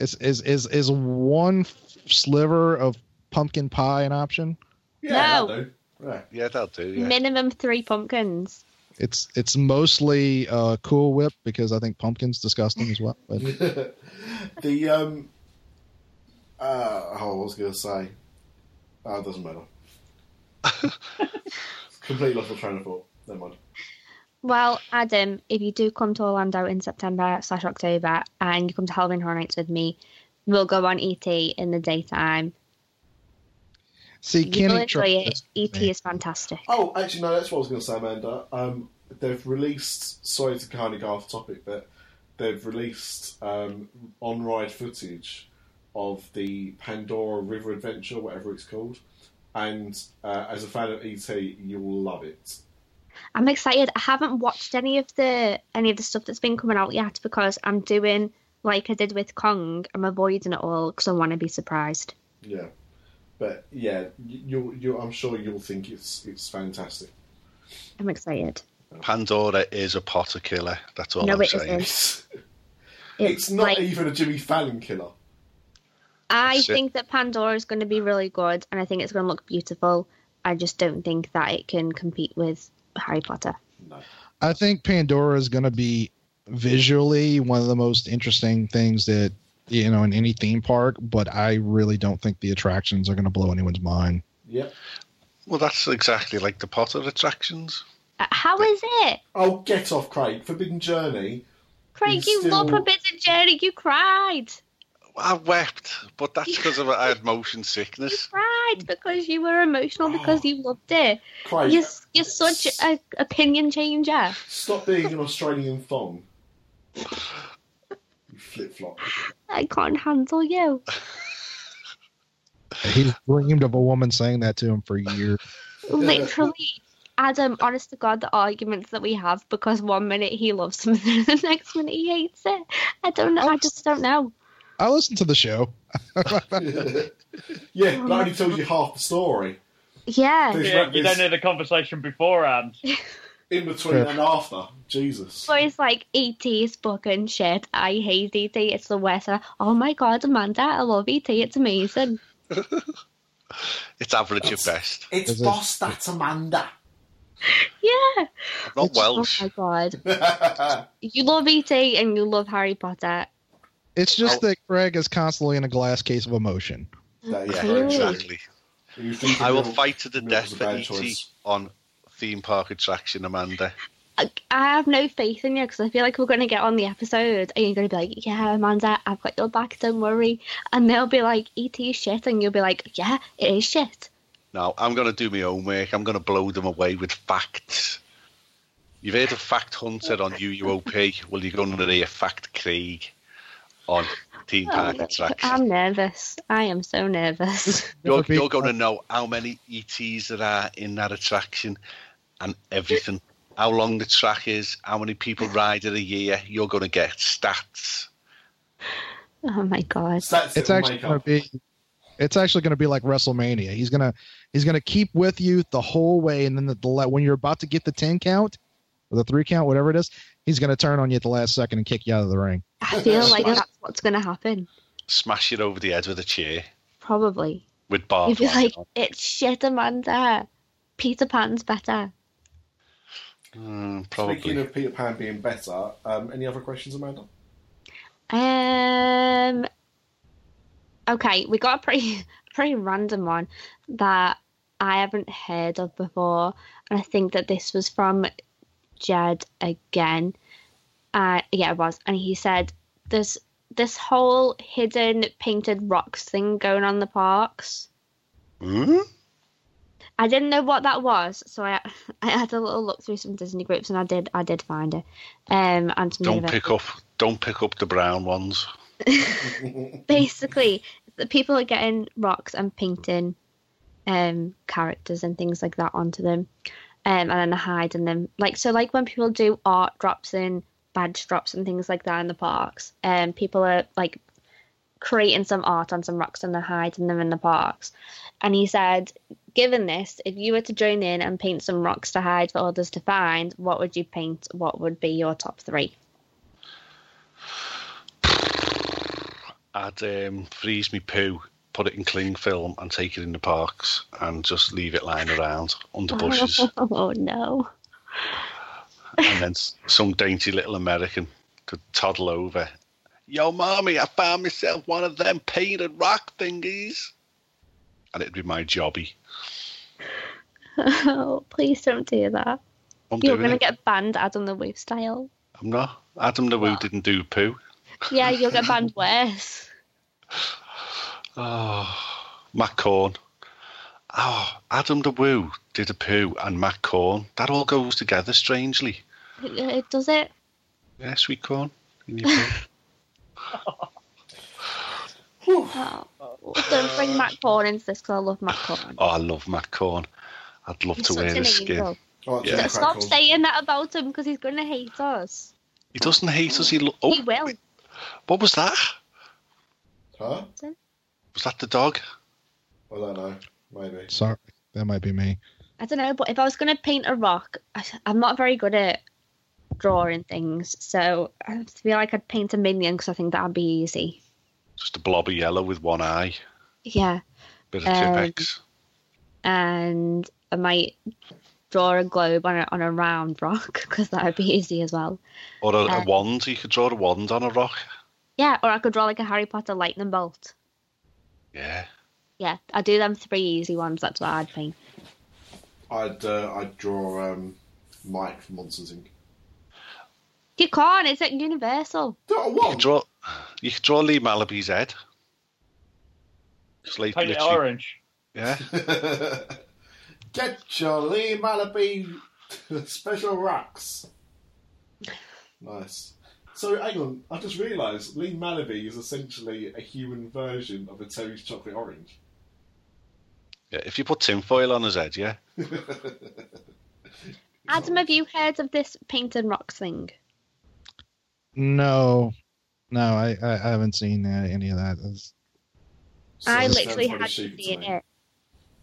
Is, is is is one sliver of pumpkin pie an option Yeah, No. that'll do. Yeah. Yeah, that'll do. Yeah. Minimum three pumpkins. it's it's mostly uh cool whip because i think pumpkin's disgusting as well but the um, uh, oh, I was going to say, oh, it doesn't matter. Completely lost my train of thought. Never mind. Well, Adam, if you do come to Orlando in September slash October and you come to Halloween Horror Nights with me, we'll go on ET in the daytime. see You will enjoy it. ET me. is fantastic. Oh, actually, no, that's what I was going to say, Amanda. Um, they've released, sorry to kind of go off topic, but they've released um, on ride footage of the Pandora River Adventure, whatever it's called. And uh, as a fan of ET, you will love it. I'm excited. I haven't watched any of the any of the stuff that's been coming out yet because I'm doing like I did with Kong. I'm avoiding it all because I want to be surprised. Yeah. But yeah, you, you, I'm sure you'll think it's it's fantastic. I'm excited. Pandora is a Potter killer. That's all No, I'm it saying. isn't. It's, It's, not like even a Jimmy Fallon killer. I That's it. think that Pandora is going to be really good, and I think it's going to look beautiful. I just don't think that it can compete with Harry Potter. No. I think Pandora is going to be visually one of the most interesting things that you know in any theme park, but I really don't think the attractions are going to blow anyone's mind. Yep. Well, that's exactly like the Potter attractions. Uh, how is it? Oh, get off, Craig. Forbidden Journey. Craig, It's you love still- Forbidden Journey. You cried. I wept, but that's because of I had motion You sickness. cried because you were emotional because you loved it. Craig, You're, you're such an opinion changer. stop being an Australian thong. You flip flop. I can't handle you. He's dreamed of a woman saying that to him for years. Literally. Adam, honest to God, the arguments that we have because one minute he loves something and the next minute he hates it. I don't know. I just don't know. I listened to the show. yeah, that only tells you half the story. Yeah. There's Yeah, you this don't know the conversation beforehand. in between Yeah. and after. Jesus. So it's like ET is fucking shit. I hate ET. It's the worst. Oh my god, Amanda, I love ET. It's amazing. It's average That's- at best. It's Is it- boss, that's Amanda. Yeah. I'm not It's- oh Welsh. Oh my god. You love ET and you love Harry Potter. It's just Oh. that Craig is constantly in a glass case of emotion. That is Yeah, very exactly. I will fight to the death for bad ET choice. on theme park attraction, Amanda. I, I have no faith in you because I feel like we're going to get on the episode and you're going to be like, yeah, Amanda, I've got your back, don't worry. And they'll be like, ET is shit. And you'll be like, yeah, it is shit. Now, I'm going to do my own work. I'm going to blow them away with facts. You've heard of Fact Hunter on UUOP. Well, you're going to hear Fact Craig on Theme Park Attraction. I'm nervous. I am so nervous. You're, you're going to know how many ETs there are in that attraction and everything. How long the track is, how many people ride it a year. You're going to get stats. oh my god. Stats It's it'll actually make going to be. It's actually going to be like WrestleMania. He's gonna he's gonna keep with you the whole way, and then the, the when you're about to get the ten count or the three count, whatever it is, he's gonna turn on you at the last second and kick you out of the ring. I feel like that's what's going to happen. Smash it over the head with a chair Probably. with You'd barbed be like, on. it's shit, Amanda. Peter Pan's better. Mm, Speaking of Peter Pan being better, um, any other questions, Amanda? Um. Okay, we got a pretty pretty random one that I haven't heard of before, and I think that this was from Jed again. Uh, yeah, it was, and he said there's this whole hidden painted rocks thing going on in the parks. Hmm? I didn't know what that was, so I I had a little look through some Disney groups, and I did I did find it. Um, and some Don't universe- pick up. Don't pick up the brown ones. basically the people are getting rocks and painting um characters and things like that onto them um and then hiding them. Like so like when people do art drops and badge drops and things like that in the parks um people are like creating some art on some rocks and they're hiding them in the parks. And he said given this if you were to join in and paint some rocks to hide for others to find what would you paint? What would be your top three? I'd um, freeze me poo, put it in cling film, and take it in the parks, and just leave it lying around under bushes. oh no and then some dainty little American could toddle over. Yo, mommy, I found myself one of them painted rock thingies. And it'd be my jobby. Oh, please don't do that. I'm You're gonna get banned Adam the Woo style. I'm not. Adam the Woo didn't do poo. Yeah, you'll get banned worse. Oh, Matt Corn. Oh, ah, Adam the Woo did a poo and Matt Corn. That all goes together strangely. It, it does it. Yeah, sweet corn. in your poo. Oh. Don't bring Matt Corn into this because I love Matt Corn. oh, I love Matt Corn. I'd love He's to such wear his skin. angel. Oh, Yeah. Stop crackle. saying that about him because he's going to hate us. He doesn't hate us. He lo- oh, he will. what was that? Huh? Was that the dog? Well, I don't know. Maybe. Sorry, that might be me. I don't know, but if I was going to paint a rock, I, I'm not very good at drawing things, so I feel like I'd paint a minion because I think that'd be easy. Just a blob of yellow with one eye. Yeah, Bit of Um, Tipp-Ex. and I might draw a globe on a on a round rock because that'd be easy as well. Or a, a uh, wand. You could draw a wand on a rock. Yeah, or I could draw like a Harry Potter lightning bolt. Yeah. Yeah, I do them three easy ones. That's what I'd paint. I'd uh, I'd draw um, Mike from Monsters Inc. You can't. It's at Universal. Draw You could one. draw. You could draw Lee Malaby's head. Just like Paint it orange. Yeah. Get your Lee Malaby special rocks. Nice. So hang on, I just realised Lee Malaby is essentially a human version of a Terry's chocolate orange. yeah. If you put tinfoil on his head, yeah. Adam, have you heard of this paint and rocks thing? No, no, I, I, I haven't seen uh, any of that. That's- So I literally had to stupid see it.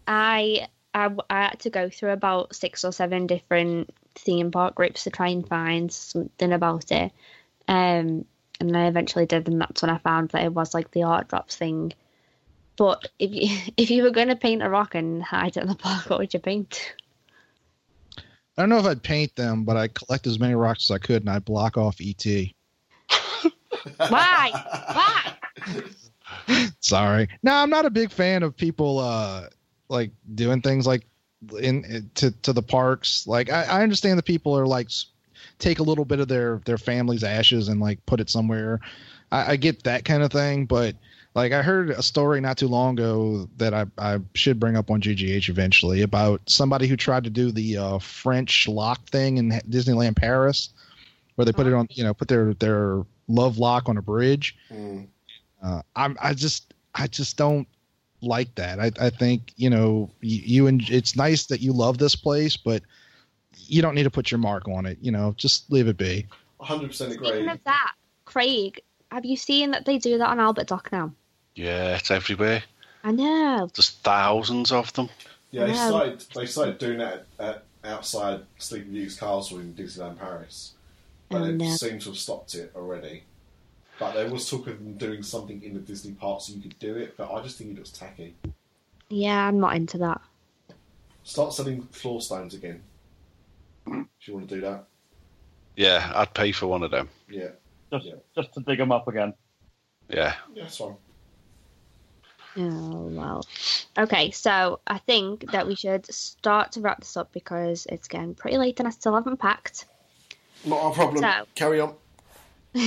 I, I I had to go through about six or seven different theme park groups to try and find something about it. Um, and I eventually did, and that's when I found that it was like the art drops thing. But if you if you were going to paint a rock and hide it in the park, what would you paint? I don't know if I'd paint them, but I collect as many rocks as I could, and I block off ET. Why? Why? Sorry. No, I'm not a big fan of people uh like doing things like in, to to the parks. Like I, I understand that people are like take a little bit of their their family's ashes and like put it somewhere. I, I get that kind of thing, but like I heard a story not too long ago that I I should bring up on GGH eventually about somebody who tried to do the uh, French lock thing in Disneyland Paris, where they put it on you know put their their love lock on a bridge. Mm. Uh, I'm I just I just don't like that. I I think you know you, you and it's nice that you love this place, but you don't need to put your mark on it. You know, just leave it be. 100% agree. Speaking of that, Craig, have you seen that they do that on Albert Dock now? Yeah, it's everywhere. I know. There's thousands of them. Yeah, they started. They started doing that at, outside Sleeping Beauty's castle in Disneyland Paris, but it seems to have stopped it already. But there was talk of them doing something in the Disney park so you could do it, but I just think it looks tacky. Yeah, I'm not into that. Start selling floor stones again. If you want to do that, Yeah, I'd pay for one of them. yeah, Just, Yeah. just to dig them up again. Yeah. yeah, that's fine. Oh well. Okay, so I think that we should start to wrap this up because it's getting pretty late and I still haven't packed. Not a problem. So- Carry on.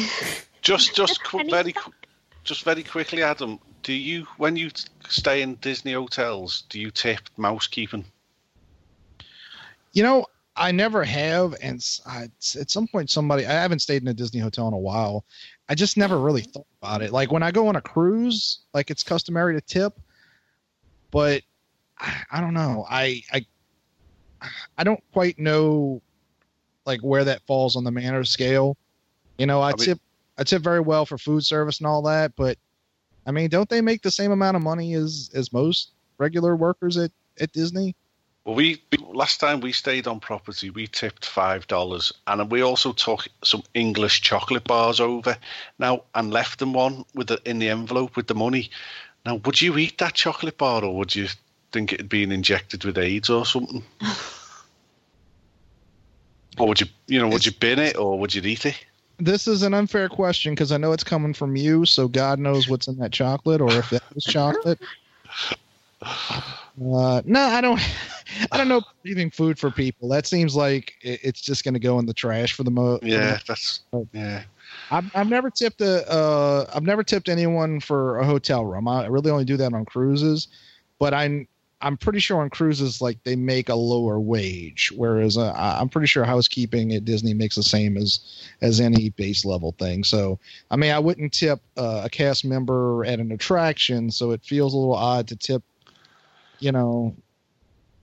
Just, just qu- very, stock. qu- just very quickly, Adam. Do you, when you stay in Disney hotels, do you tip mousekeeping? You know, I never have, and I, at some point, somebody I haven't stayed in a Disney hotel in a while. I just never really mm-hmm. thought about it. Like when I go on a cruise, like it's customary to tip, but I, I don't know. I I I don't quite know like where that falls on the manner scale. You know, I, I mean- tip I tip very well for food service and all that, but I mean, don't they make the same amount of money as as most regular workers at at Disney? Well, we last time we stayed on property, we tipped five dollars, and we also took some English chocolate bars over now and left them one with the in the envelope with the money. Now, would you eat that chocolate bar, or would you think it'd been injected with AIDS or something? or would you, you know, would you bin it or would you eat it? this is an unfair question because I know it's coming from you, so God knows what's in that chocolate, or if that was chocolate. Uh, no, I don't. I don't know. Leaving food for people that seems like it's just going to go in the trash for the most. Yeah, that's yeah. I've, I've never tipped a. Uh, I've never tipped anyone for a hotel room. I really only do that on cruises, but I'm I'm pretty sure on cruises like they make a lower wage, whereas uh, I'm pretty sure housekeeping at Disney makes the same as as any base level thing. So I mean, I wouldn't tip uh, a cast member at an attraction, so it feels a little odd to tip. You know,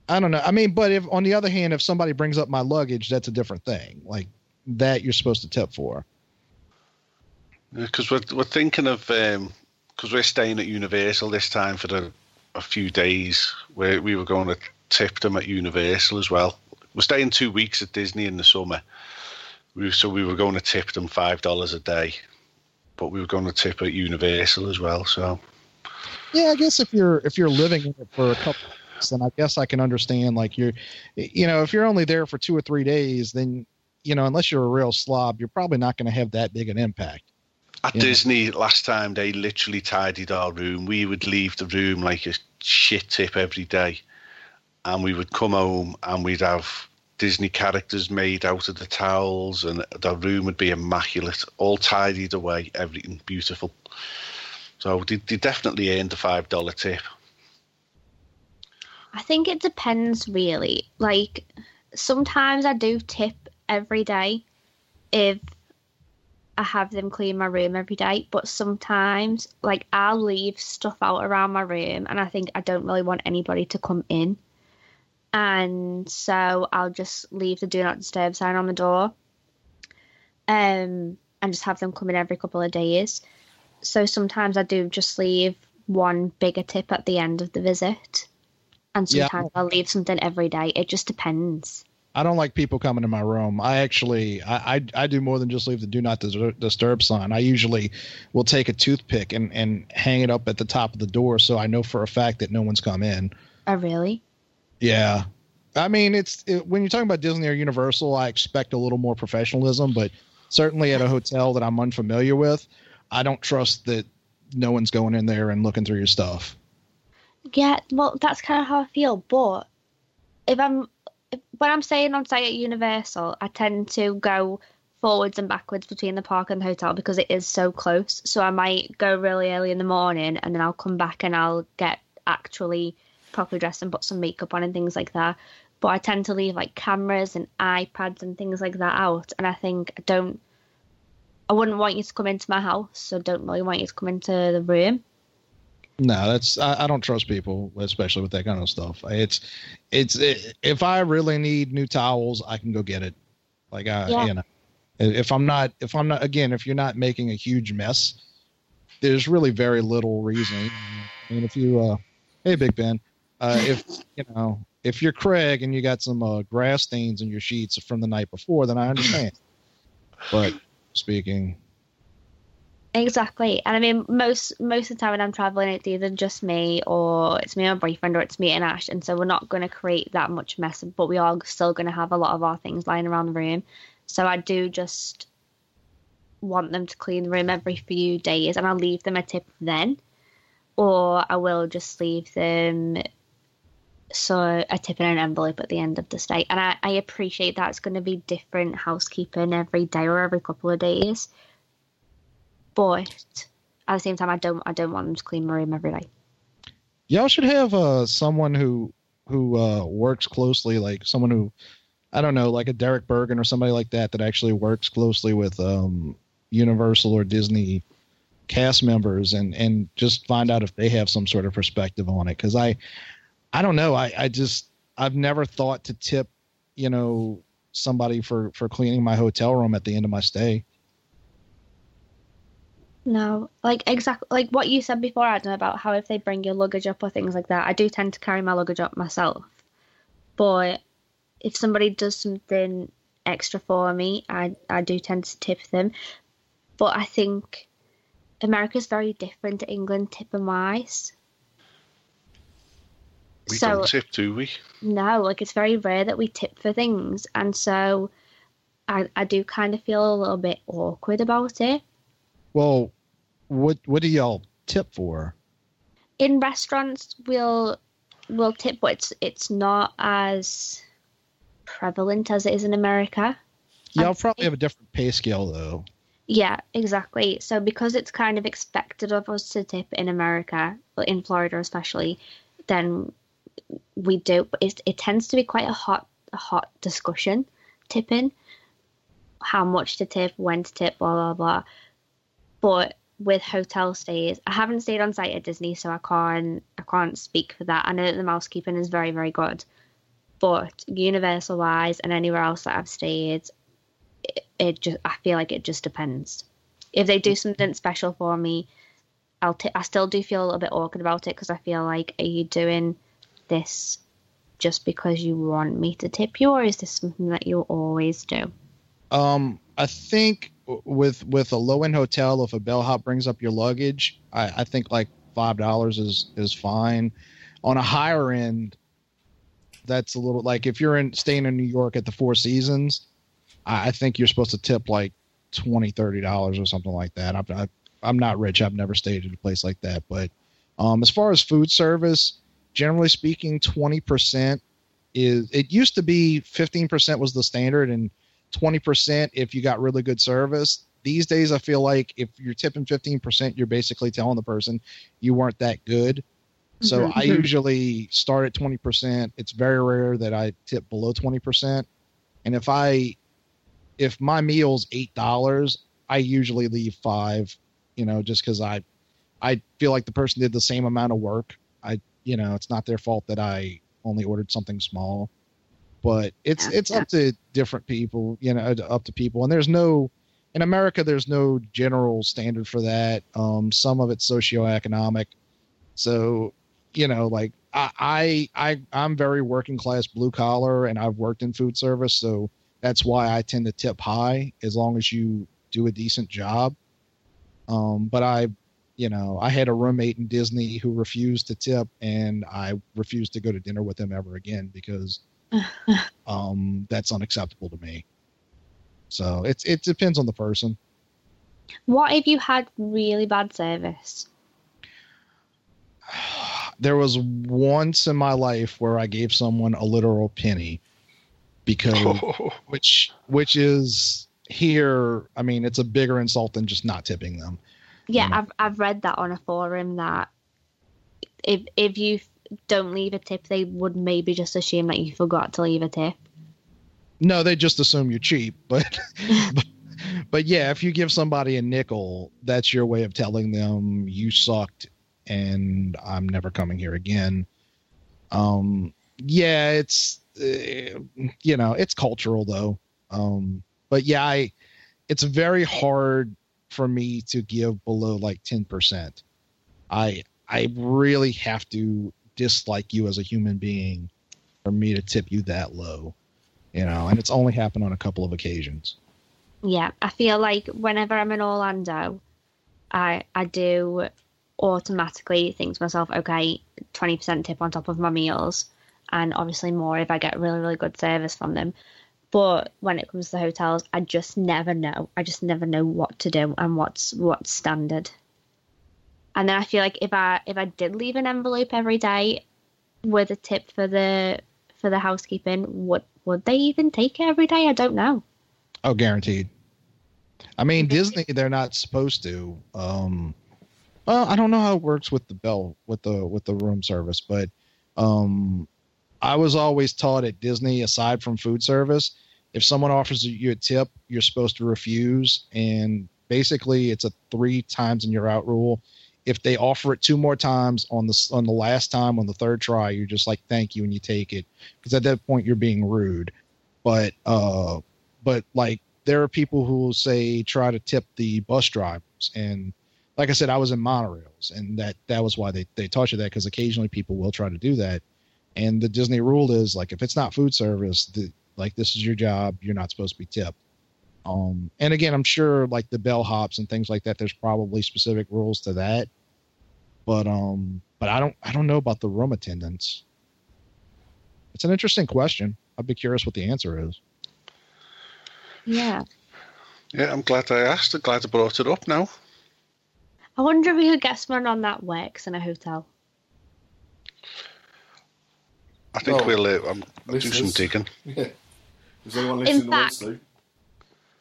I don't know. I mean, but if on the other hand, if somebody brings up my luggage, that's a different thing. Like that, you're supposed to tip for. Because we're we're thinking of um, because we're staying at Universal this time for the, a few days. Where we were going to tip them at Universal as well. We're staying two weeks at Disney in the summer. We, so we were going to tip them five dollars a day, but we were going to tip at Universal as well. So Yeah, I guess if you're if you're living in it for a couple weeks, then I guess I can understand. Like you're, you know, if you're only there for two or three days, then you know, unless you're a real slob, you're probably not going to have that big an impact. at Yeah. Disney last time, they literally tidied our room. We would leave the room like a shit tip every day, and we would come home and we'd have Disney characters made out of the towels, and the room would be immaculate, all tidied away, everything beautiful. So they, they definitely earned the five dollar tip. I think it depends really. Like sometimes I do tip every day if I have them clean my room every day, but sometimes like I'll leave stuff out around my room and I think I don't really want anybody to come in. And so I'll just leave the do not disturb sign on the door. Um and just have them come in every couple of days. So sometimes I do just leave one bigger tip at the end of the visit. And Yeah. sometimes I'll leave something every day. It just depends. I don't like people coming to my room. I actually, I, I, I do more than just leave the do not disturb sign. I usually will take a toothpick and, and hang it up at the top of the door so I know for a fact that no one's come in. Oh really? Yeah. I mean, it's it, when you're talking about Disney or Universal, I expect a little more professionalism, but certainly at a hotel that I'm unfamiliar with, I don't trust that no one's going in there and looking through your stuff. Yeah, well, that's kind of how I feel. But if I'm if, when I'm staying on site at Universal, I tend to go forwards and backwards between the park and the hotel because it is so close. So I might go really early in the morning and then I'll come back and I'll get actually properly dressed and put some makeup on and things like that. But I tend to leave like cameras and iPads and things like that out. And I think I don't, I wouldn't want you to come into my house. So I don't really want you to come into the room. No, that's I, I don't trust people, especially with that kind of stuff. It's it's it, if I really need new towels, I can go get it. Like I, Yeah. you know, if I'm not if I'm not again, if you're not making a huge mess, there's really very little reason. I mean, if you, uh, hey, Big Ben, uh, if you know if you're Craig and you got some uh, grass stains in your sheets from the night before, then I understand. but speaking, Exactly. And I mean most most of the time when I'm traveling it's either just me or it's me and my boyfriend or it's me and Ash and so we're not gonna create that much mess but we are still gonna have a lot of our things lying around the room. So I do just want them to clean the room every few days and I'll leave them a tip then. Or I will just leave them so a tip in an envelope at the end of the stay. And I, I appreciate that's gonna be different housekeeping every day or every couple of days but at the same time, I don't I don't want them to clean my room every day. y'all should have uh someone who who uh works closely like someone who i don't know like a Derek Burgan or somebody like that that actually works closely with um universal or disney cast members and and just find out if they have some sort of perspective on it because i i don't know i i just i've never thought to tip you know somebody for for cleaning my hotel room at the end of my stay No, like exactly like what you said before, Adam, about how if they bring your luggage up or things like that, I do tend to carry my luggage up myself. But if somebody does something extra for me, I I do tend to tip them. But I think America's very different to England tipping wise. We so don't tip, do we? no, like it's very rare that we tip for things, and so I I do kind of feel a little bit awkward about it. well what what do y'all tip for in restaurants we'll we'll tip but it's it's not as prevalent as it is in America. y'all I'd probably have a different pay scale though Yeah, exactly. So because it's kind of expected of us to tip in America, or in Florida especially, then we do. But it, it tends to be quite a hot hot discussion, tipping, how much to tip, when to tip, blah blah blah. But with hotel stays, I haven't stayed on site at Disney, so I can't I can't speak for that. I know that the mousekeeping is very very good, but Universal wise and anywhere else that I've stayed, it, it just I feel like it just depends. If they do something special for me, I'll t- I still do feel a little bit awkward about it because I feel like are you doing this just because you want me to tip you or is this something that you always do? Um, I think with with a low end hotel, if a bellhop brings up your luggage, I, I think like five dollars is is fine. On a higher end, that's a little like if you're in staying in New York at the Four Seasons, I, I think you're supposed to tip like twenty thirty dollars or something like that. I'm I, I'm not rich. I've never stayed at a place like that, but um, as far as food service, generally speaking, twenty percent is. It used to be fifteen percent was the standard and twenty percent if you got really good service. these days I feel like if you're tipping 15%, you're basically telling the person you weren't that good. So Mhm. I usually start at 20%. It's very rare that I tip below 20%. And if I if my meal's $8, I usually leave 5, you know, just cuz I I feel like the person did the same amount of work. I you know, it's not their fault that I only ordered something small. But it's Yeah, it's yeah. up to different people, you know, up to people. And there's no in America there's no general standard for that. Um some of it's socioeconomic. So, you know, like I, I I I'm very working class blue collar and I've worked in food service, so that's why I tend to tip high as long as you do a decent job. Um, but I, you know, I had a roommate in Disney who refused to tip, and I refused to go to dinner with him ever again because um, that's unacceptable to me. So it's it depends on the person. What if you had really bad service? there was once in my life where I gave someone a literal penny because which which is here I mean it's a bigger insult than just not tipping them. Yeah, Mm. I've I've read that on a forum that if if you don't leave a tip, they would maybe just assume that you forgot to leave a tip. No, they just assume you're cheap, but but, but yeah, if you give somebody a nickel, that's your way of telling them you sucked and I'm never coming here again. Um yeah, it's uh, you know, it's cultural though. Um but yeah, I it's very hard for me to give below like 10%. I I really have to dislike you as a human being for me to tip you that low you know, and it's only happened on a couple of occasions. Yeah, I feel like whenever I'm in Orlando, I I do automatically think to myself, okay, twenty percent tip on top of my meals, and obviously more if I get really really good service from them. But when it comes to hotels, I just never know. I just never know what to do and what's what's standard. And then I feel like if I if I did leave an envelope every day with a tip for the for the housekeeping, would would they even take it every day? I don't know. Oh, guaranteed. I mean, Disney, they're not supposed to. Um, well, I don't know how it works with the bell with the with the room service, but um, I was always taught at Disney, aside from food service, if someone offers you a tip, you're supposed to refuse, and basically, it's a three times and you're out rule. If they offer it two more times on the on the last time on the third try, you're just like thank you and you take it because at that point you're being rude. But uh, but like there are people who will say try to tip the bus drivers and like i said i was in monorails and that that was why they, they taught you that because occasionally people will try to do that and the disney rule is like if it's not food service the, like this is your job you're not supposed to be tipped um and again i'm sure like the bellhops and things like that there's probably specific rules to that but um but i don't i don't know about the room attendants it's an interesting question i'd be curious what the answer is Yeah. Yeah, I'm glad I asked. I'm glad I brought it up now. I wonder if we could get someone on that works in a hotel. I think Oh, we'll. Uh, I'm, I'll do some digging. Yeah. Is anyone listening who wants fact- to?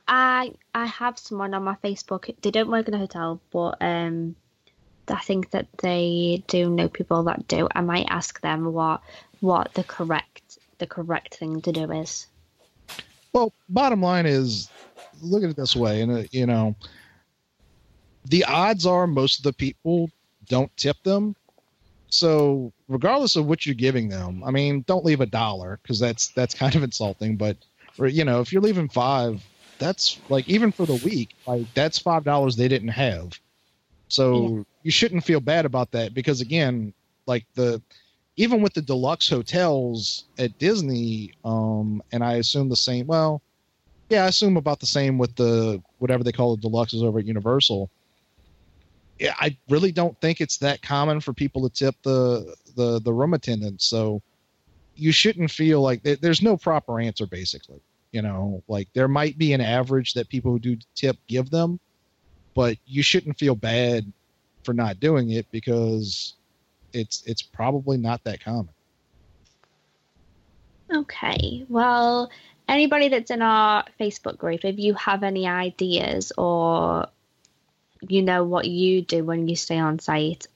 I I have someone on my Facebook. They don't work in a hotel, but um, I think that they do know people that do. I might ask them what what the correct the correct thing to do is. Well, bottom line is, look at it this way, and uh, you know, the odds are most of the people don't tip them. So, regardless of what you're giving them, I mean, don't leave a dollar because that's that's kind of insulting. But for, you know, if you're leaving five, that's like even for the week, like that's five dollars they didn't have. So you shouldn't feel bad about that because again, like the even with the deluxe hotels at Disney, um, and I assume the same. Well, yeah, I assume about the same with the whatever they call the deluxes over at Universal. I really don't think it's that common for people to tip the the the room attendants. So you shouldn't feel like there- there's no proper answer. Basically, you know, like there might be an average that people who do tip give them, but you shouldn't feel bad for not doing it because it's it's probably not that common. Okay. Well, anybody that's in our Facebook group, if you have any ideas or you know what you do when you stay on site,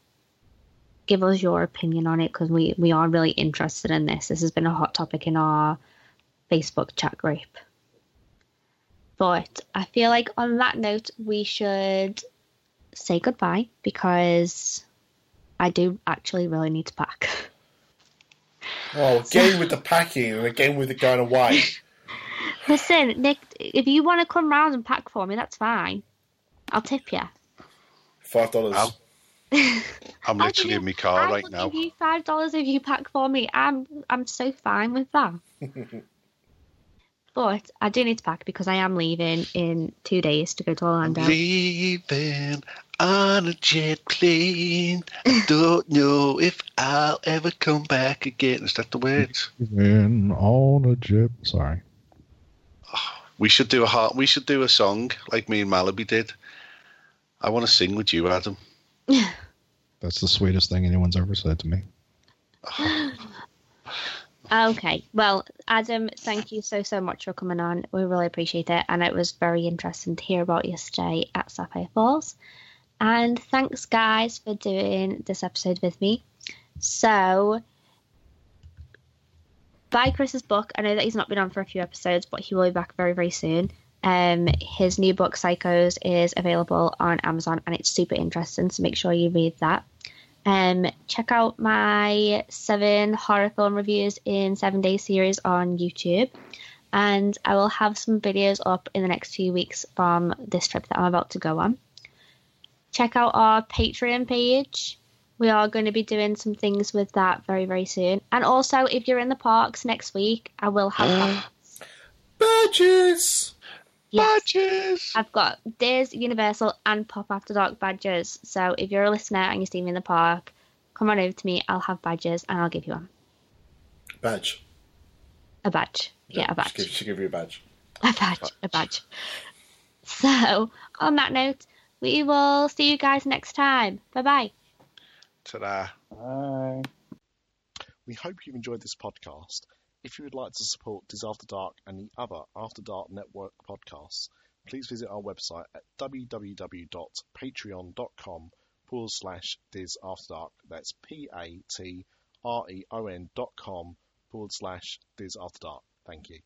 give us your opinion on it because we, we are really interested in this. This has been a hot topic in our Facebook chat group. But I feel like on that note, we should say goodbye because I do actually really need to pack. Oh, again with the packing and again with the going away. Listen, Nick, if you want to come round and pack for me, that's fine. I'll tip you. Five dollars. I'll- I'm literally give in my you- car I right will now. Give you five dollars if you pack for me. I'm I'm so fine with that. but I do need to pack because I am leaving in two days to go to Orlando. Leaving on a jet plane. I don't know if I'll ever come back again. Is that the words? Even on a jet. Sorry. We should do a heart. We should do a song like me and Malaby did. I want to sing with you, Adam. That's the sweetest thing anyone's ever said to me. Okay, well, Adam, thank you so so much for coming on. We really appreciate it, and it was very interesting to hear about your stay at Sapphire Falls. And thanks, guys, for doing this episode with me. So, buy Chris's book. I know that he's not been on for a few episodes, but he will be back very very soon. Um, his new book, Psychos, is available on Amazon, and it's super interesting. So make sure you read that. Um, check out my seven horror film reviews in seven day series on YouTube. And I will have some videos up in the next few weeks from this trip that I'm about to go on. Check out our Patreon page. We are going to be doing some things with that very, very soon. And also, if you're in the parks next week, I will have. Badges. Yes, Badges. I've got Days Universal and Pop After Dark badges. So if you're a listener and you see me in the park, come on over to me. I'll have badges and I'll give you one. Badge. A badge. Yeah, a She badge. give, she give you a badge. A badge. A badge. So, on that note, we will see you guys next time. Bye bye. Ta-da. Bye. We hope you've enjoyed this podcast. If you would like to support Diz After Dark and the other After Dark Network podcasts, please visit our website at www.patreon.com forward slash Dark. That's P A T R E O N dot com forward slash Dark. Thank you.